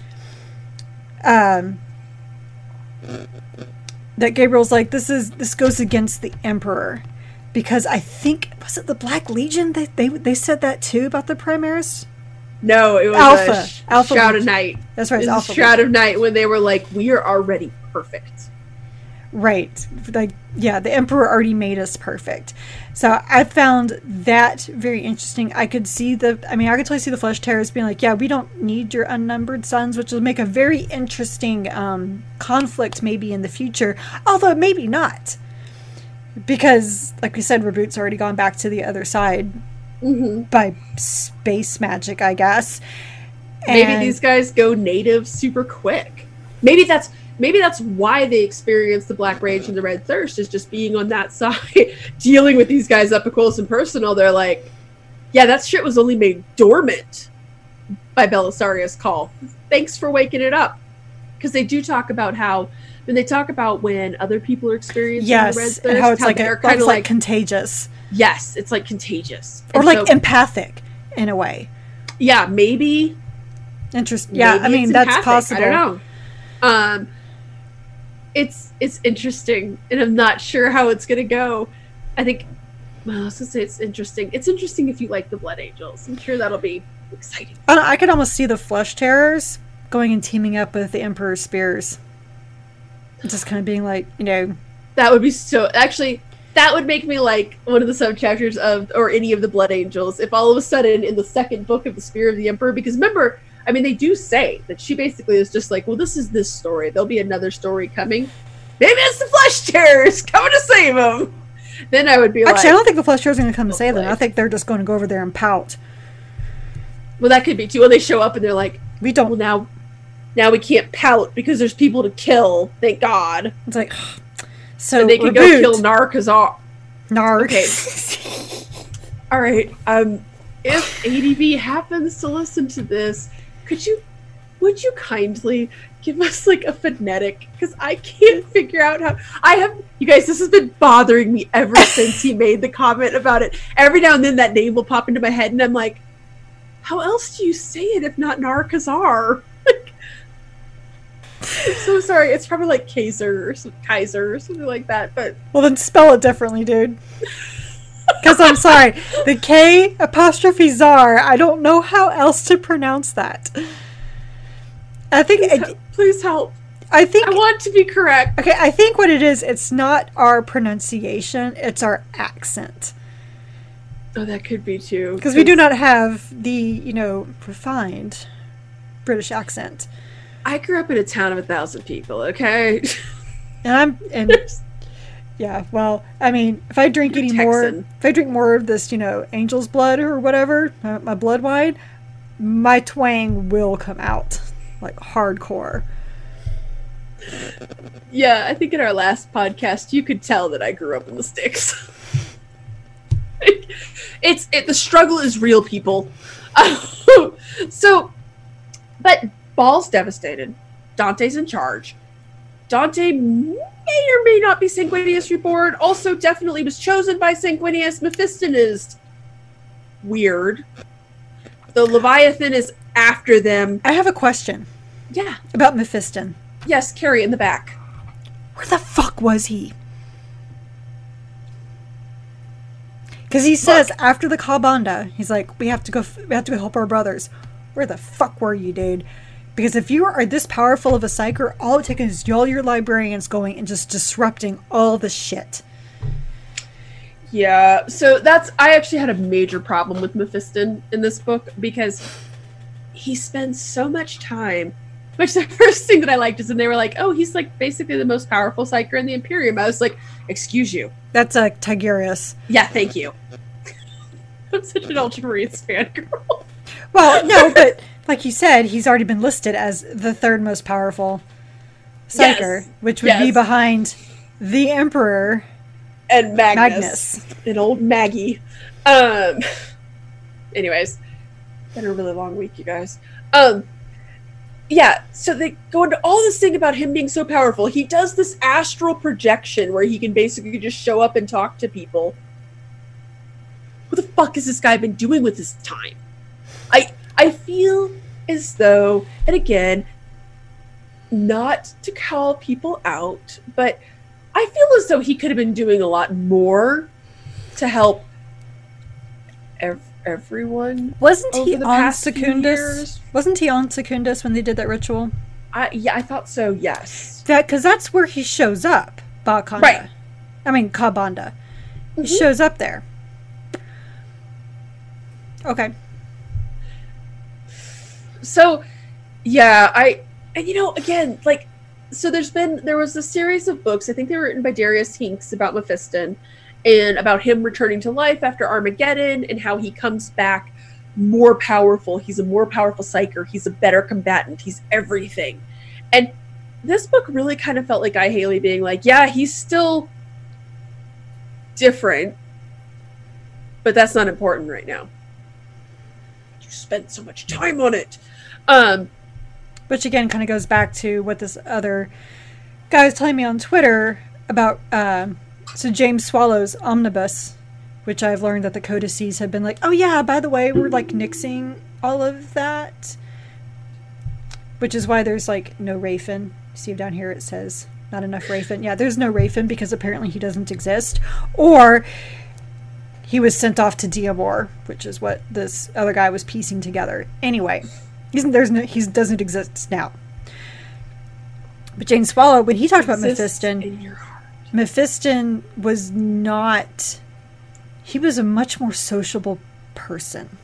um that Gabriel's like this is this goes against the Emperor because I think was it the Black Legion they they they said that too about the Primaris. no it was Alpha. a sh- Alpha shroud of night That's right, It it's Alpha. Shroud Legion. of Night when they were like, "We are already perfect." Right. Like, yeah, the Emperor already made us perfect. So I found that very interesting. I could see the, I mean, I could totally see the Flesh Tearers being like, yeah, we don't need your unnumbered sons, which will make a very interesting um, conflict maybe in the future, although maybe not. Because, like we said, Reboot's already gone back to the other side Mm-hmm. by space magic, I guess. Maybe these guys go native super quick. Maybe that's maybe that's why they experience the Black Rage and the Red Thirst is just being on that <laughs> side, dealing with these guys up close and personal. They're like, "Yeah, that shit was only made dormant by Belisarius' Cawl. Thanks for waking it up." Because they do talk about how when they talk about when other people are experiencing the Red Thirst, and how it's like, they're kind of like like, contagious. yes, it's like contagious Or And like so- empathic in a way. yeah, maybe Interesting. Yeah, I mean that's empathic. possible. I don't know. Um, it's it's interesting, and I'm not sure how it's gonna go. I think. Well, I was gonna say it's interesting. It's interesting if you like the Blood Angels. I'm sure that'll be exciting. Oh, I, don't- I could almost see the Flesh Tearers going and teaming up with the Emperor's Spears. Just kind of being like, you know, That would be so. Actually, that would make me like one of the sub chapters of or any of the Blood Angels. If all of a sudden in the second book of the Spear of the Emperor, because remember, I mean, they do say that she basically is just like, well, this is this story. There'll be another story coming. Maybe it's the Flesh Tearers <laughs> coming to save him. Then I would be actually, I don't think the Flesh Tearers are going to come and save them. I think they're just going to go over there and pout. well, that could be too. When they show up and they're like, We don't. now, now we can't pout because there's people to kill. Thank God. It's like, <sighs> so And they can go kill Narcazar. Narc. Okay. <laughs> All right. Um, if ADV happens to listen to this, could you, would you kindly give us like a phonetic? Because I can't figure out how. I have you guys. This has been bothering me ever <laughs> since he made the comment about it. Every now and then that name will pop into my head, and I'm like, how else do you say it if not Narcazar? <laughs> I'm so sorry. It's probably like Kaiser or some, Kaiser or something like that. But Well, then spell it differently, dude. <laughs> Because I'm sorry, the K apostrophe czar. I don't know how else to pronounce that. I think. please, he- please help. I think. I want to be correct. Okay, I think what it is, it's not our pronunciation; it's our accent. Oh, that could be too. Because we do not have the, you know, refined British accent. I grew up in a town of a thousand people. Okay. <laughs> And I'm and yeah, well, I mean, if I drink You're any more, if I drink more of this, you know, angel's blood or whatever, uh, my blood wine, my twang will come out like hardcore. Yeah, I think in our last podcast you could tell that I grew up in the sticks. <laughs> it's it, the struggle is real, people. <laughs> so, but Baal's devastated. Dante's in charge. Dante may or may not be Sanguinius reborn. Also, definitely was chosen by Sanguinius. Mephiston is weird. The Leviathan is after them. I have a question Yeah. about Mephiston. Yes, Carrie in the back. Where the fuck was he? Because he says after the Ka'Bandha, he's like, "We have to go. We have to go help our brothers." Where the fuck were you, dude? Because if you are this powerful of a psyker, all it takes is all your librarians going and just disrupting all the shit. Yeah, so that's I actually had a major problem with Mephiston in this book because he spends so much time. Which <laughs> the first thing that I liked is when they were like, "Oh, he's like basically the most powerful psyker in the Imperium." I was like, "Excuse you." That's a uh, Tigurius. Yeah, thank you. <laughs> I'm such an Ultramarines fangirl. Well, no, but like you said, he's already been listed as the third most powerful psyker, Yes. which would be behind the Emperor And Magnus, Magnus. and old Maggie. Um. <laughs> Anyways, been a really long week, you guys. Um. Yeah, so they go into all this thing about him being so powerful. He does this astral projection where he can basically just show up and talk to people. What the fuck has this guy been doing with his time? I I feel as though, and again, not to call people out, but I feel as though he could have been doing a lot more to help ev- everyone. Wasn't he the on Secundus? Wasn't he on Secundus when they did that ritual? I yeah, I thought so. Yes. That because that's where he shows up, Bakanda. Right. I mean Ka'Bandha. He Mhm. shows up there. Okay. So, yeah, I and you know again like so there's been there was a series of books I think they were written by Darius Hinks about Mephiston and about him returning to life after Armageddon and how he comes back more powerful. He's a more powerful psyker. He's a better combatant. He's everything. And this book really kind of felt like Guy Haley being like, yeah, he's still different, but that's not important right now. You spent so much time on it. Um, Which again kind of goes back to what this other guy was telling me on Twitter about. Um, so James Swallow's omnibus, which I've learned that the codices have been like, oh yeah, by the way, we're like nixing all of that, which is why there's like no Rafen. See down here it says not enough Rafen. Yeah, there's no Rafen because apparently he doesn't exist, or he was sent off to Diabor, which is what this other guy was piecing together. Anyway, he's there's no he doesn't exist now. But James Swallow, when he talked about Mephiston, in your heart. Mephiston was not. He was a much more sociable person.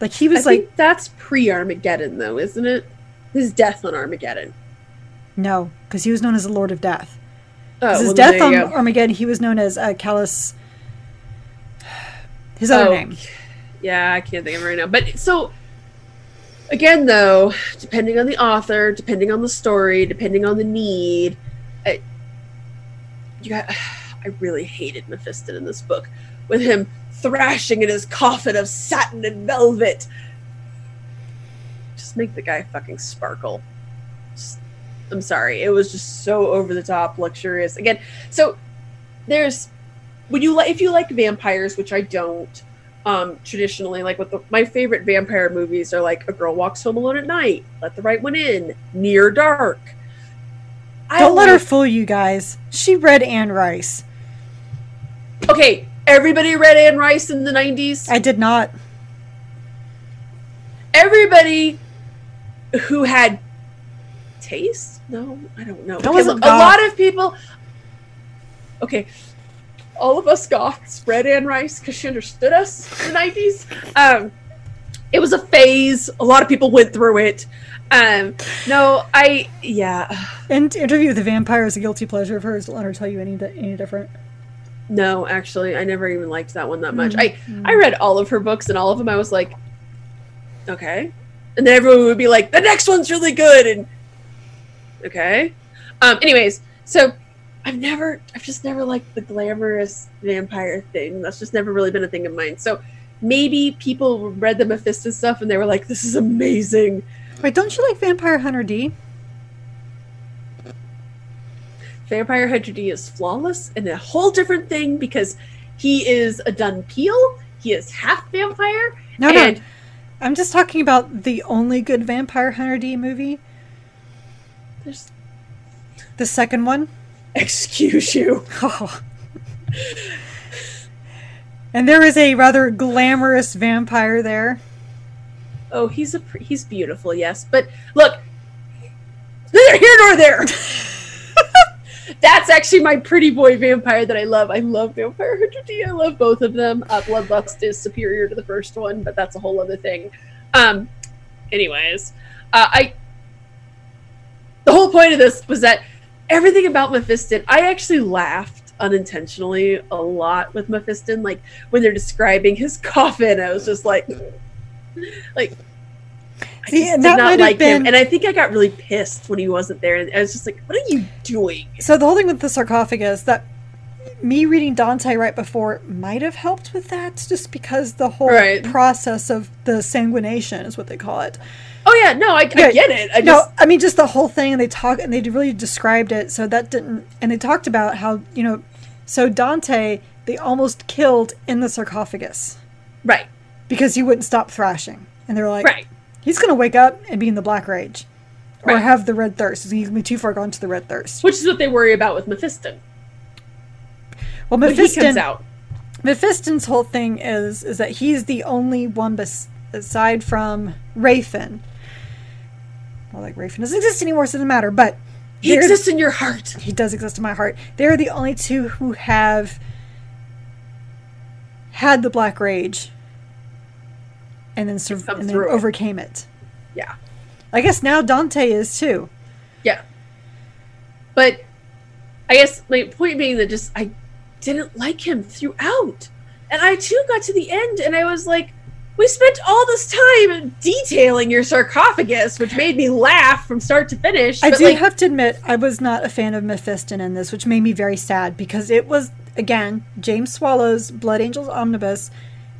Like he I was like think that's pre Armageddon, though, isn't it? His death on Armageddon. no, because he was known as the Lord of Death. Oh, his well, death on go. Armageddon, he was known as uh, Callus. His other Oh, name. Yeah, I can't think of it right now. But so, again, though, depending on the author, depending on the story, depending on the need, I, you got. <sighs> I really hated Mephiston in this book, with him thrashing in his coffin of satin and velvet. Just make the guy fucking sparkle. Just, I'm sorry, it was just so over the top, luxurious. Again, so there's when you like if you like vampires, which I don't, Um, traditionally, like with the, my favorite vampire movies are like A Girl Walks Home Alone at Night, Let the Right One In, Near Dark. I Don't let her fool you guys. She read Anne Rice. Okay, everybody read Anne Rice in the nineties. I did not. Everybody who had taste. No, I don't know. That look, a lot of people. Okay, all of us goths read Anne Rice because she understood us in the nineties. Um, it was a phase. A lot of people went through it. Um, no, I yeah. And Interview with the Vampire is a guilty pleasure of hers. Don't let her tell you any any different. No, actually, I never even liked that one that much. Mhm. I I read all of her books, and all of them I was like, okay. And then everyone would be like, the next one's really good, and okay. Um. Anyways, so I've never, I've just never liked the glamorous vampire thing. That's just never really been a thing of mine. So maybe people read the Mephiston stuff and they were like, this is amazing. Wait, don't you like Vampire Hunter D? Vampire Hunter D is flawless and a whole different thing because he is a dhampir. He is half vampire. No, and no. I'm just talking about the only good Vampire Hunter D movie. there's The second one. Excuse you. Oh. and there is a rather glamorous vampire there. Oh, he's a pr- he's beautiful, yes. But look, neither here nor there. <laughs> That's actually my pretty boy vampire that I love. I love Vampire Hunter D. I love both of them. Uh, Bloodlust is superior to the first one, but that's a whole other thing. Um, anyways, uh, I the whole point of this was that everything about Mephiston, I actually laughed unintentionally a lot with Mephiston. Like when they're describing his <laughs> coffin, I was just like, <laughs> like. I See, did not like him, and I think I got really pissed when he wasn't there. And I was just like, "What are you doing?" So the whole thing with the sarcophagus that me reading Dante right before might have helped with that, just because the whole Right. process of the sanguination is what they call it. Oh yeah, no, I, Yeah, I get it. I no, just I mean just the whole thing, and they talk and they really described it. So that didn't, and they talked about how you know, so Dante they almost killed in the sarcophagus right, because he wouldn't stop thrashing, and they were like, right, he's gonna wake up and be in the black rage, or Right. have the red thirst. He's gonna be too far gone to the red thirst. which is what they worry about with Mephiston Well, he comes out. Mephiston's whole thing is is that he's the only one bes- aside from Rafen. Well, like Rafen doesn't exist anymore, so it doesn't matter. But He exists in your heart. he does exist in my heart. They're the only two who have had the Black Rage and then, sur- and then through it. overcame it. Yeah, I guess now Dante is too. yeah. But I guess my point being that just I didn't like him throughout, and I too got to the end, and I was like. We spent all this time detailing your sarcophagus, which made me laugh from start to finish. I do like, have to admit, I was not a fan of Mephiston in this, which made me very sad because it was, again, James Swallow's Blood Angels Omnibus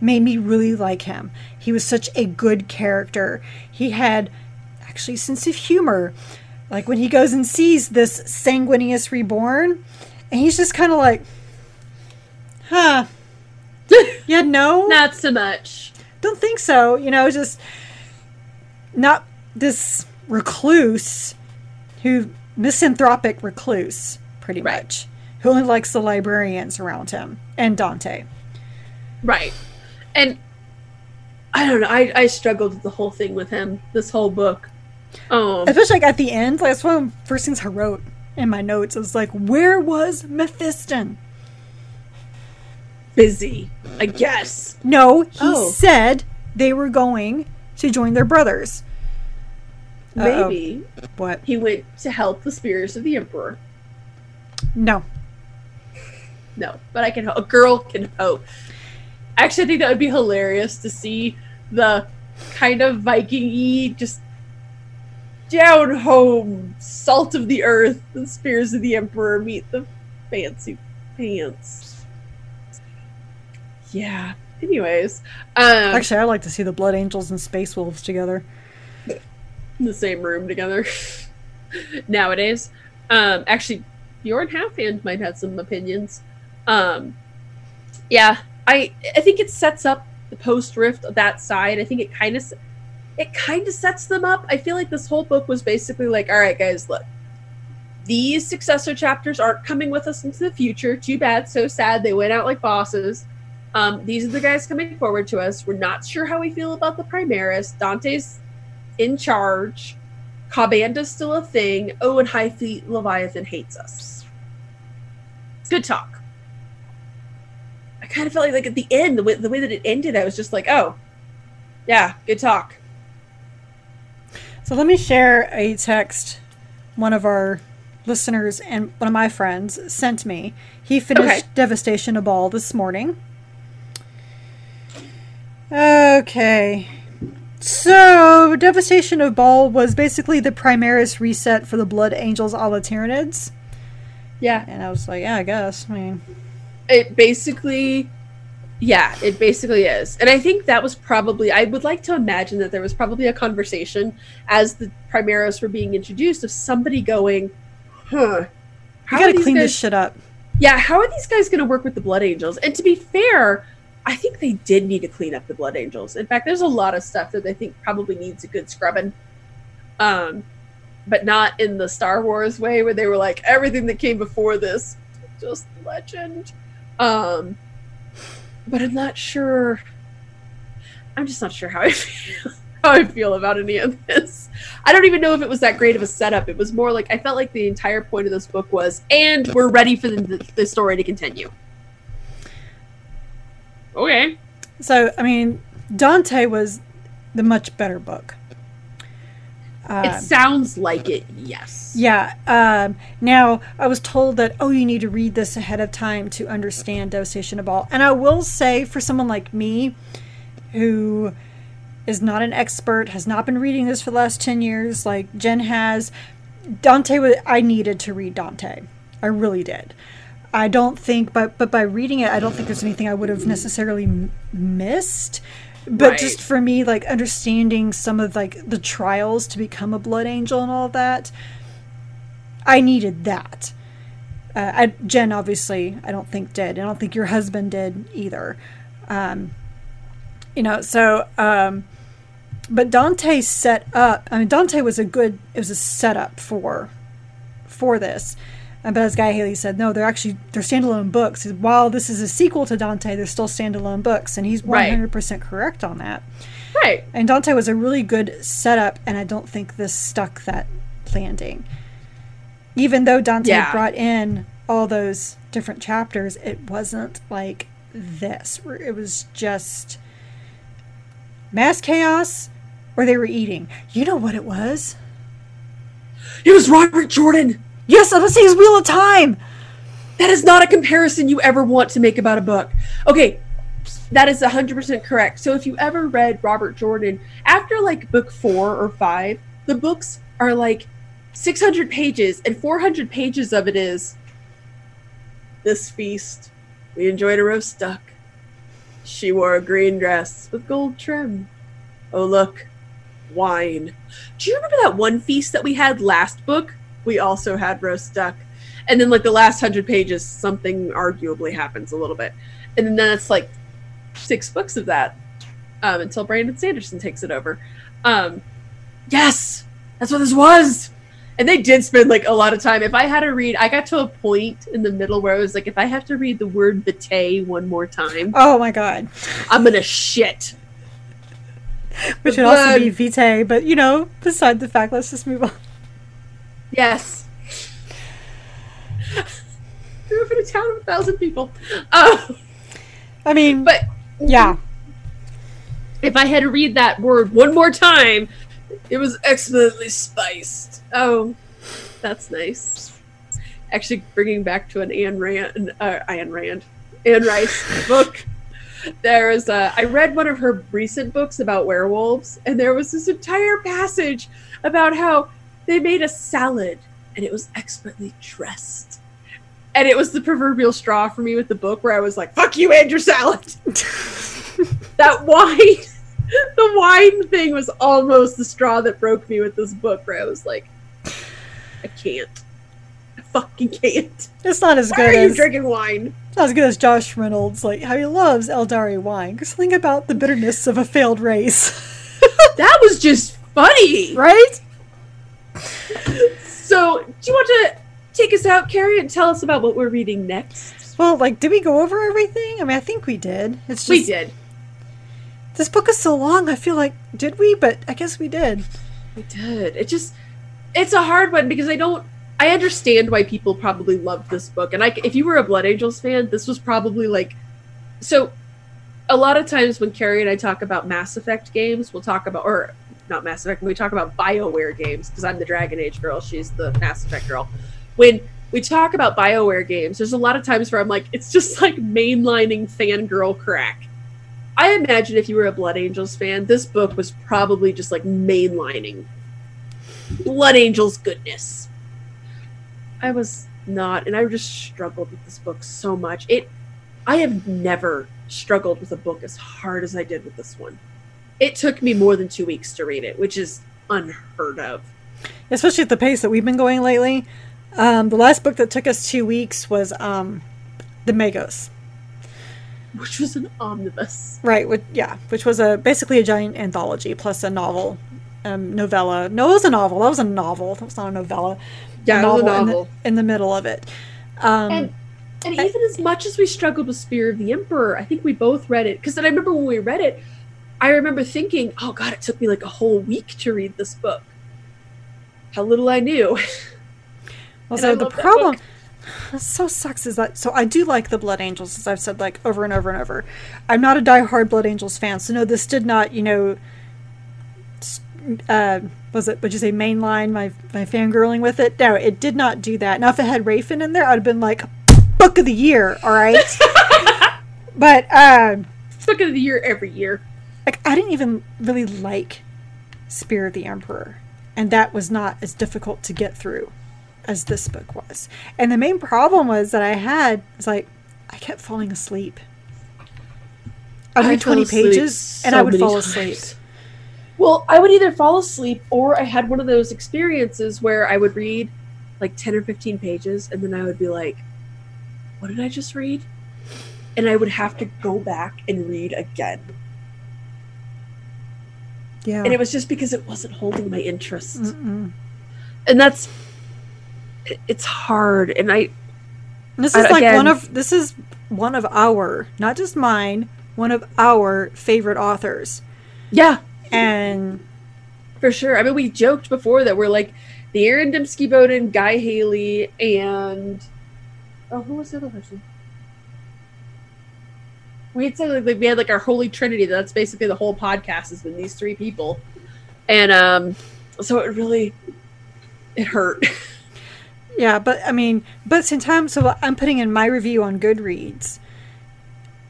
made me really like him. He was such a good character. He had actually a sense of humor. Like when he goes and sees this Sanguinius reborn, and he's just kind of like, huh. <laughs> Yeah, no not so much. Don't think so. You know, just not this recluse who misanthropic recluse, pretty Right. much, who only likes the librarians around him and Dante. Right. And I don't know. I, I struggled with the whole thing with him, this whole book. Um, Especially like at the end, like, that's one of the first things I wrote in my notes. I was like, where was Mephiston? Busy, I guess. No, he Oh. said they were going to join their brothers. Uh-oh. Maybe What? he went to help the spears of the emperor. No. No, but I can. ho- A girl can hope. Actually, I think that would be hilarious to see the kind of Viking-y, just down home, salt of the earth, the spears of the emperor meet the fancy pants. Yeah. Anyways, um, Actually, I'd like to see the Blood Angels and Space Wolves together. in the same room together <laughs> nowadays. Um, actually, Bjorn Halfhand might have some opinions. Um, yeah, I I think it sets up the post rift of that side. I think it kind of it kind of sets them up. I feel like this whole book was basically like, all right, guys, look, these successor chapters aren't coming with us into the future. Too bad, so sad. They went out like bosses. Um, these are the guys coming forward to us. We're not sure how we feel about the Primaris. Dante's in charge. Ka'Bandha's still a thing. Oh, and Hive Fleet Leviathan hates us. Good talk. I kind of felt like, like at the end, the way, the way that it ended, I was just like, oh, yeah, good talk. So let me share a text one of our listeners and one of my friends sent me. He finished Okay. Devastation of Baal this morning. Okay. So, Devastation of Baal was basically the Primaris reset for the Blood Angels a la Tyranids. Yeah, And I was like, yeah, I guess. I mean, it basically yeah it basically is and i think that was probably i would like to imagine that there was probably a conversation as the primaris were being introduced of somebody going huh you how are gotta clean guys- this shit up. yeah how are these guys going to work with the blood angels and to be fair i think they did need to clean up the blood angels. In fact there's a lot of stuff that i think probably needs a good scrubbing. Um but not in the star wars way where they were like everything that came before this just legend. Um but i'm not sure i'm just not sure how i <laughs> feel how i feel about any of this. I don't even know if it was that great of a setup. It was more like i felt like the entire point of this book was and we're ready for the, the story to continue okay So, I mean, Dante was the much better book. Um, it sounds like it yes Yeah. Um, now, I was told that, oh, you need to read this ahead of time to understand Devastation of Baal. And I will say, for someone like me, who is not an expert, has not been reading this for the last 10 years, like Jen has, Dante, wa- I needed to read Dante. I really did. I don't think, but but by reading it, I don't think there's anything I would have necessarily m- missed. But Right. just for me, like understanding some of like the trials to become a blood angel and all that, I needed that. Uh, I, Jen obviously, I don't think did. I don't think your husband did either. Um, you know, so um, but Dante set up. I mean, Dante was a good. It was a setup for for this. But as Guy Haley said, no, they're actually they're standalone books. While this is a sequel to Dante, they're still standalone books, and he's hundred percent correct on that. right And Dante was a really good setup, and I don't think this stuck that landing. Even though Dante Yeah. brought in all those different chapters, it wasn't like this. It was just mass chaos, or they were eating. You know what it was? it was robert jordan Yes, I was say his Wheel of Time. That is not a comparison you ever want to make about a book. Okay, that is 100% correct. So if you ever read Robert Jordan, after like book four or five, the books are like 600 pages, and 400 pages of it is this feast. We enjoyed a roast duck. She wore a green dress with gold trim. Oh, look, wine. Do you remember that one feast that we had last book? We also had roast duck and then like the last hundred pages something arguably happens a little bit. And then that's like six books of that um, until brandon sanderson takes it over. Um, yes! That's what this was! And they did spend like a lot of time. If i had to read i got to a point in the middle where i was like if i have to read the word vitae one more time Oh my god. i'm gonna shit. Which would also be. Vitae, but you know, beside the fact, let's just move on. Yes grew up in a town of a thousand people uh, I mean, but yeah. if I had to read that word one more time, it was excellently spiced. Oh, that's nice. Actually, bringing back to an Anne Rand, uh, Anne Rand, Anne Rice <laughs> book. There is a. I read one of her recent books about werewolves, and there was this entire passage about how they made a salad and it was expertly dressed. And it was the proverbial straw for me with the book where I was like, fuck you and your salad. <laughs> that wine <laughs> the wine thing was almost the straw that broke me with this book where I was like, I can't. I fucking can't. It's not as Why good are you as drinking wine? it's not as good as Josh Reynolds, like how he loves Eldari wine. There's something about the bitterness of a failed race, <laughs> That was just funny. right? So, do you want to take us out, Carrie, and tell us about what we're reading next? Well, like, did we go over everything? I mean, I think we did. It's just We did. this book is so long. I feel like did we? But I guess we did. We did. It just it's a hard one because I don't I understand why people probably loved this book. And I if you were a Blood Angels fan, this was probably like so a lot of times when Carrie and I talk about Mass Effect games, we'll talk about or not Mass Effect, when we talk about BioWare games because I'm the Dragon Age girl, she's the Mass Effect girl. When we talk about BioWare games, there's a lot of times where I'm like, it's just like mainlining fangirl crack. I imagine if you were a Blood Angels fan, this book was probably just like mainlining Blood Angels goodness. I was not, and I just struggled with this book so much. It, I have never struggled with a book as hard as I did with this one. It took me more than two weeks to read it, which is unheard of. Especially at the pace that we've been going lately. Um, the last book that took us two weeks was um, the Magos. Which was an omnibus. Right. Which, yeah. Which was a basically a giant anthology plus a novel, um, novella. No, it was a novel. That was a novel. That was not a novella. Yeah, it was a in the- novel. in the, middle of it. Um, And and even as much as we struggled with Spear of the Emperor, I think we both read it because I remember when we read it, I remember thinking, "Oh God, it took me like a whole week to read this book." How little I knew. <laughs> Also, I the problem <sighs> that so sucks is that so I do like the Blood Angels, as I've said like over and over and over. I'm not a diehard Blood Angels fan, so no, this did not, you know, uh, was it? Would you say mainline my my fangirling with it? No, it did not do that. Now, if it had Rafen in there, I'd have been like, book of the year, all right. <laughs> but um, book of the year every year. Like I didn't even really like Spear of the Emperor, and that was not as difficult to get through as this book was. And the main problem was that I had was like I kept falling asleep. I'd read twenty pages and I would fall times. asleep. Well, I would either fall asleep or I had one of those experiences where I would read like 10 or 15 pages and then I would be like, what did I just read? And I would have to go back and read again. Yeah. And it was just because it wasn't holding my interest. Mm-mm. And that's it's hard and I This is like again- one of this is one of our, not just mine, one of our favorite authors. yeah, And for sure. I mean, we joked before that we're like the Aaron Dembski Bowden, Guy Haley, and oh, who was the other person? We had said like, we had like our holy trinity. That's basically the whole podcast has been these three people, and um, so it really it hurt. <laughs> Yeah, but I mean, but at the same time, so I'm putting in my review on Goodreads,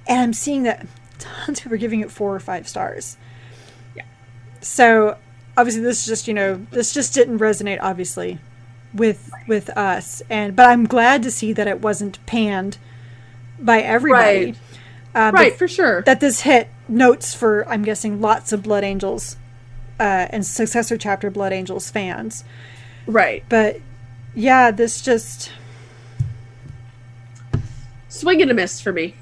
and I'm seeing that tons of people are giving it four or five stars. Yeah. So obviously, this just you know this just didn't resonate obviously with with us, and but I'm glad to see that it wasn't panned by everybody. Right. Uh, right, for sure. that this hit notes for I'm guessing lots of Blood Angels uh, and successor chapter Blood Angels fans. Right. But yeah, this just Swing and a miss for me.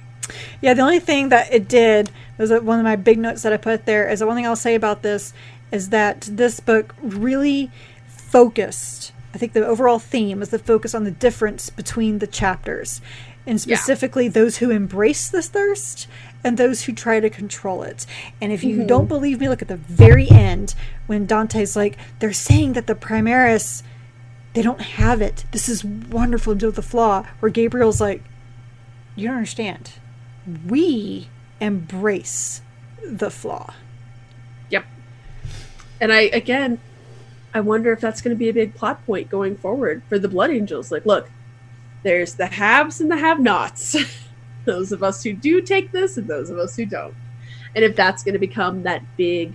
yeah. The only thing that it did was that one of my big notes that I put there is the one thing I'll say about this is that this book really focused. I think the overall theme is the focus on the difference between the chapters, and Yeah. specifically those who embrace this thirst and those who try to control it. And if you mm-hmm. don't believe me, look at the very end when Dante's like, they're saying that the Primaris, they don't have it. This is wonderful to the flaw. Where Gabriel's like, you don't understand. We embrace the flaw. Yep. And I again, I wonder if that's going to be a big plot point going forward for the Blood Angels. Like, look, there's the haves and the have-nots. <laughs> those of us who do take this and those of us who don't. And if that's going to become that big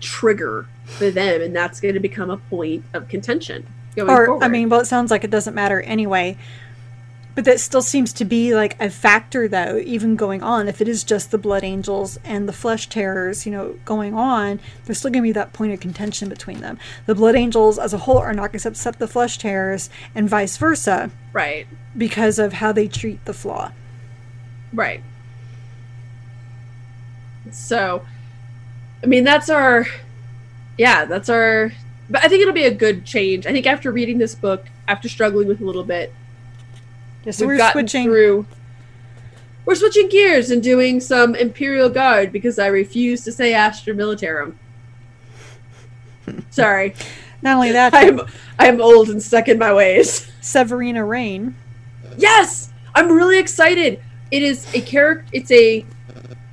trigger for them and that's going to become a point of contention going or forward. I mean, well, it sounds like it doesn't matter anyway. But that still seems to be like a factor, though, even going on. If it is just the Blood Angels and the Flesh Tearers, you know, going on, there's still going to be that point of contention between them. The Blood Angels as a whole are not going to accept the Flesh Tearers, and vice versa, Right. because of how they treat the Flaw. Right. So, I mean, that's our, yeah, that's our, but I think it'll be a good change. I think after reading this book, after struggling with a little bit, Yeah, so we've we're switching. through. We're switching gears and doing some Imperial Guard because I refuse to say Astra Militarum. Sorry, <laughs> Not only that, I'm I'm old and stuck in my ways. Severina Raine. Yes, I'm really excited. It is a character. It's a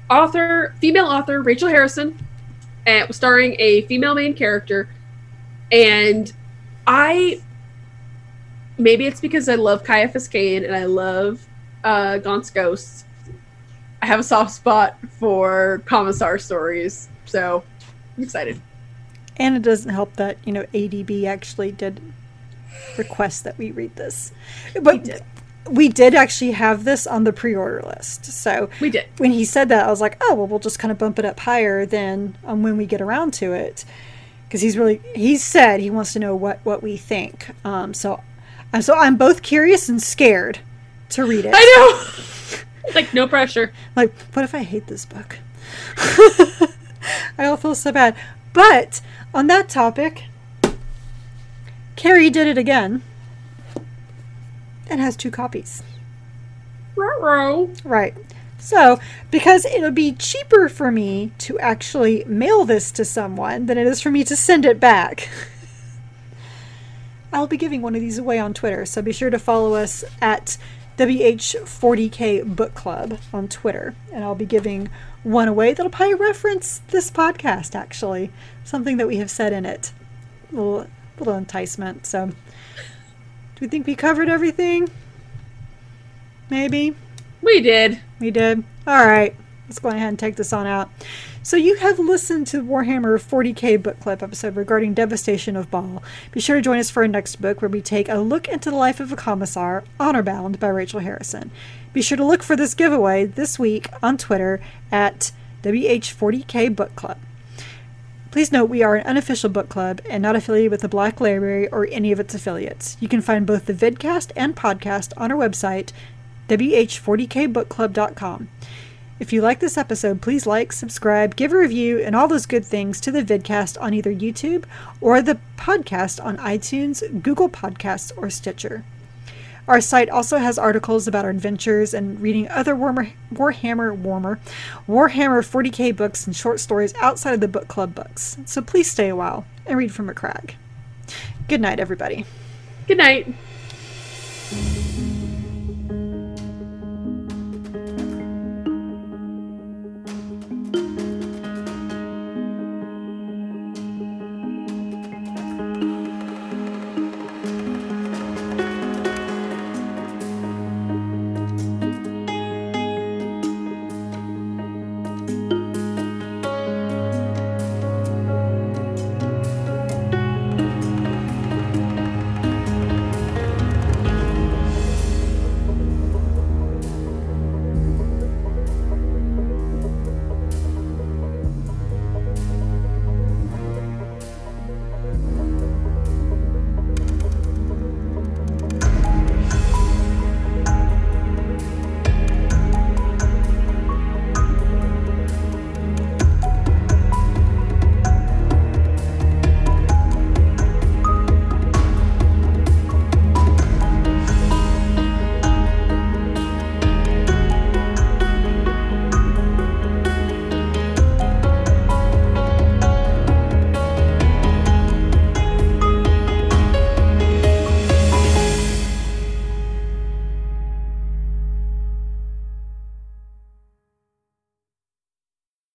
author, female author, Rachel Harrison, and starring a female main character. And I, maybe it's because I love Ciaphas Cain and I love uh, Gaunt's Ghosts. I have a soft spot for commissar stories, so I'm excited. And it doesn't help that, you know, ADB actually did request that we read this. But We did. we did actually have this on the pre order list. So We did. when he said that, I was like, oh, well, we'll just kind of bump it up higher than um, when we get around to it. Because he's really, he said he wants to know what, what we think. Um, so, I'm so I'm both curious and scared to read it. I know. <laughs> like no pressure. Like, what if I hate this book? <laughs> I all feel so bad. But on that topic, Carrie did it again and has two copies. Ruh-roh. Right. So, because it'll be cheaper for me to actually mail this to someone than it is for me to send it back. <laughs> I'll be giving one of these away on Twitter, so be sure to follow us at WH40K Book Club on Twitter. And I'll be giving one away that'll probably reference this podcast, actually. Something that we have said in it. A little, little enticement. So, do we think we covered everything? Maybe. We did. We did. All right. Let's go ahead and take this on out. So you have listened to Warhammer 40k book club episode regarding Devastation of Baal. Be sure to join us for our next book where we take a look into the life of a commissar, Honorbound by Rachel Harrison. Be sure to look for this giveaway this week on Twitter at WH40k Book Club. Please note we are an unofficial book club and not affiliated with the Black Library or any of its affiliates. You can find both the vidcast and podcast on our website, wh40kbookclub.com. If you like this episode, please like, subscribe, give a review, and all those good things to the vidcast on either YouTube or the podcast on iTunes, Google Podcasts, or Stitcher. Our site also has articles about our adventures and reading other Warmer, Warhammer Warmer Warhammer 40k books and short stories outside of the book club books. So please stay a while and read from Macragge. Good night, everybody. Good night.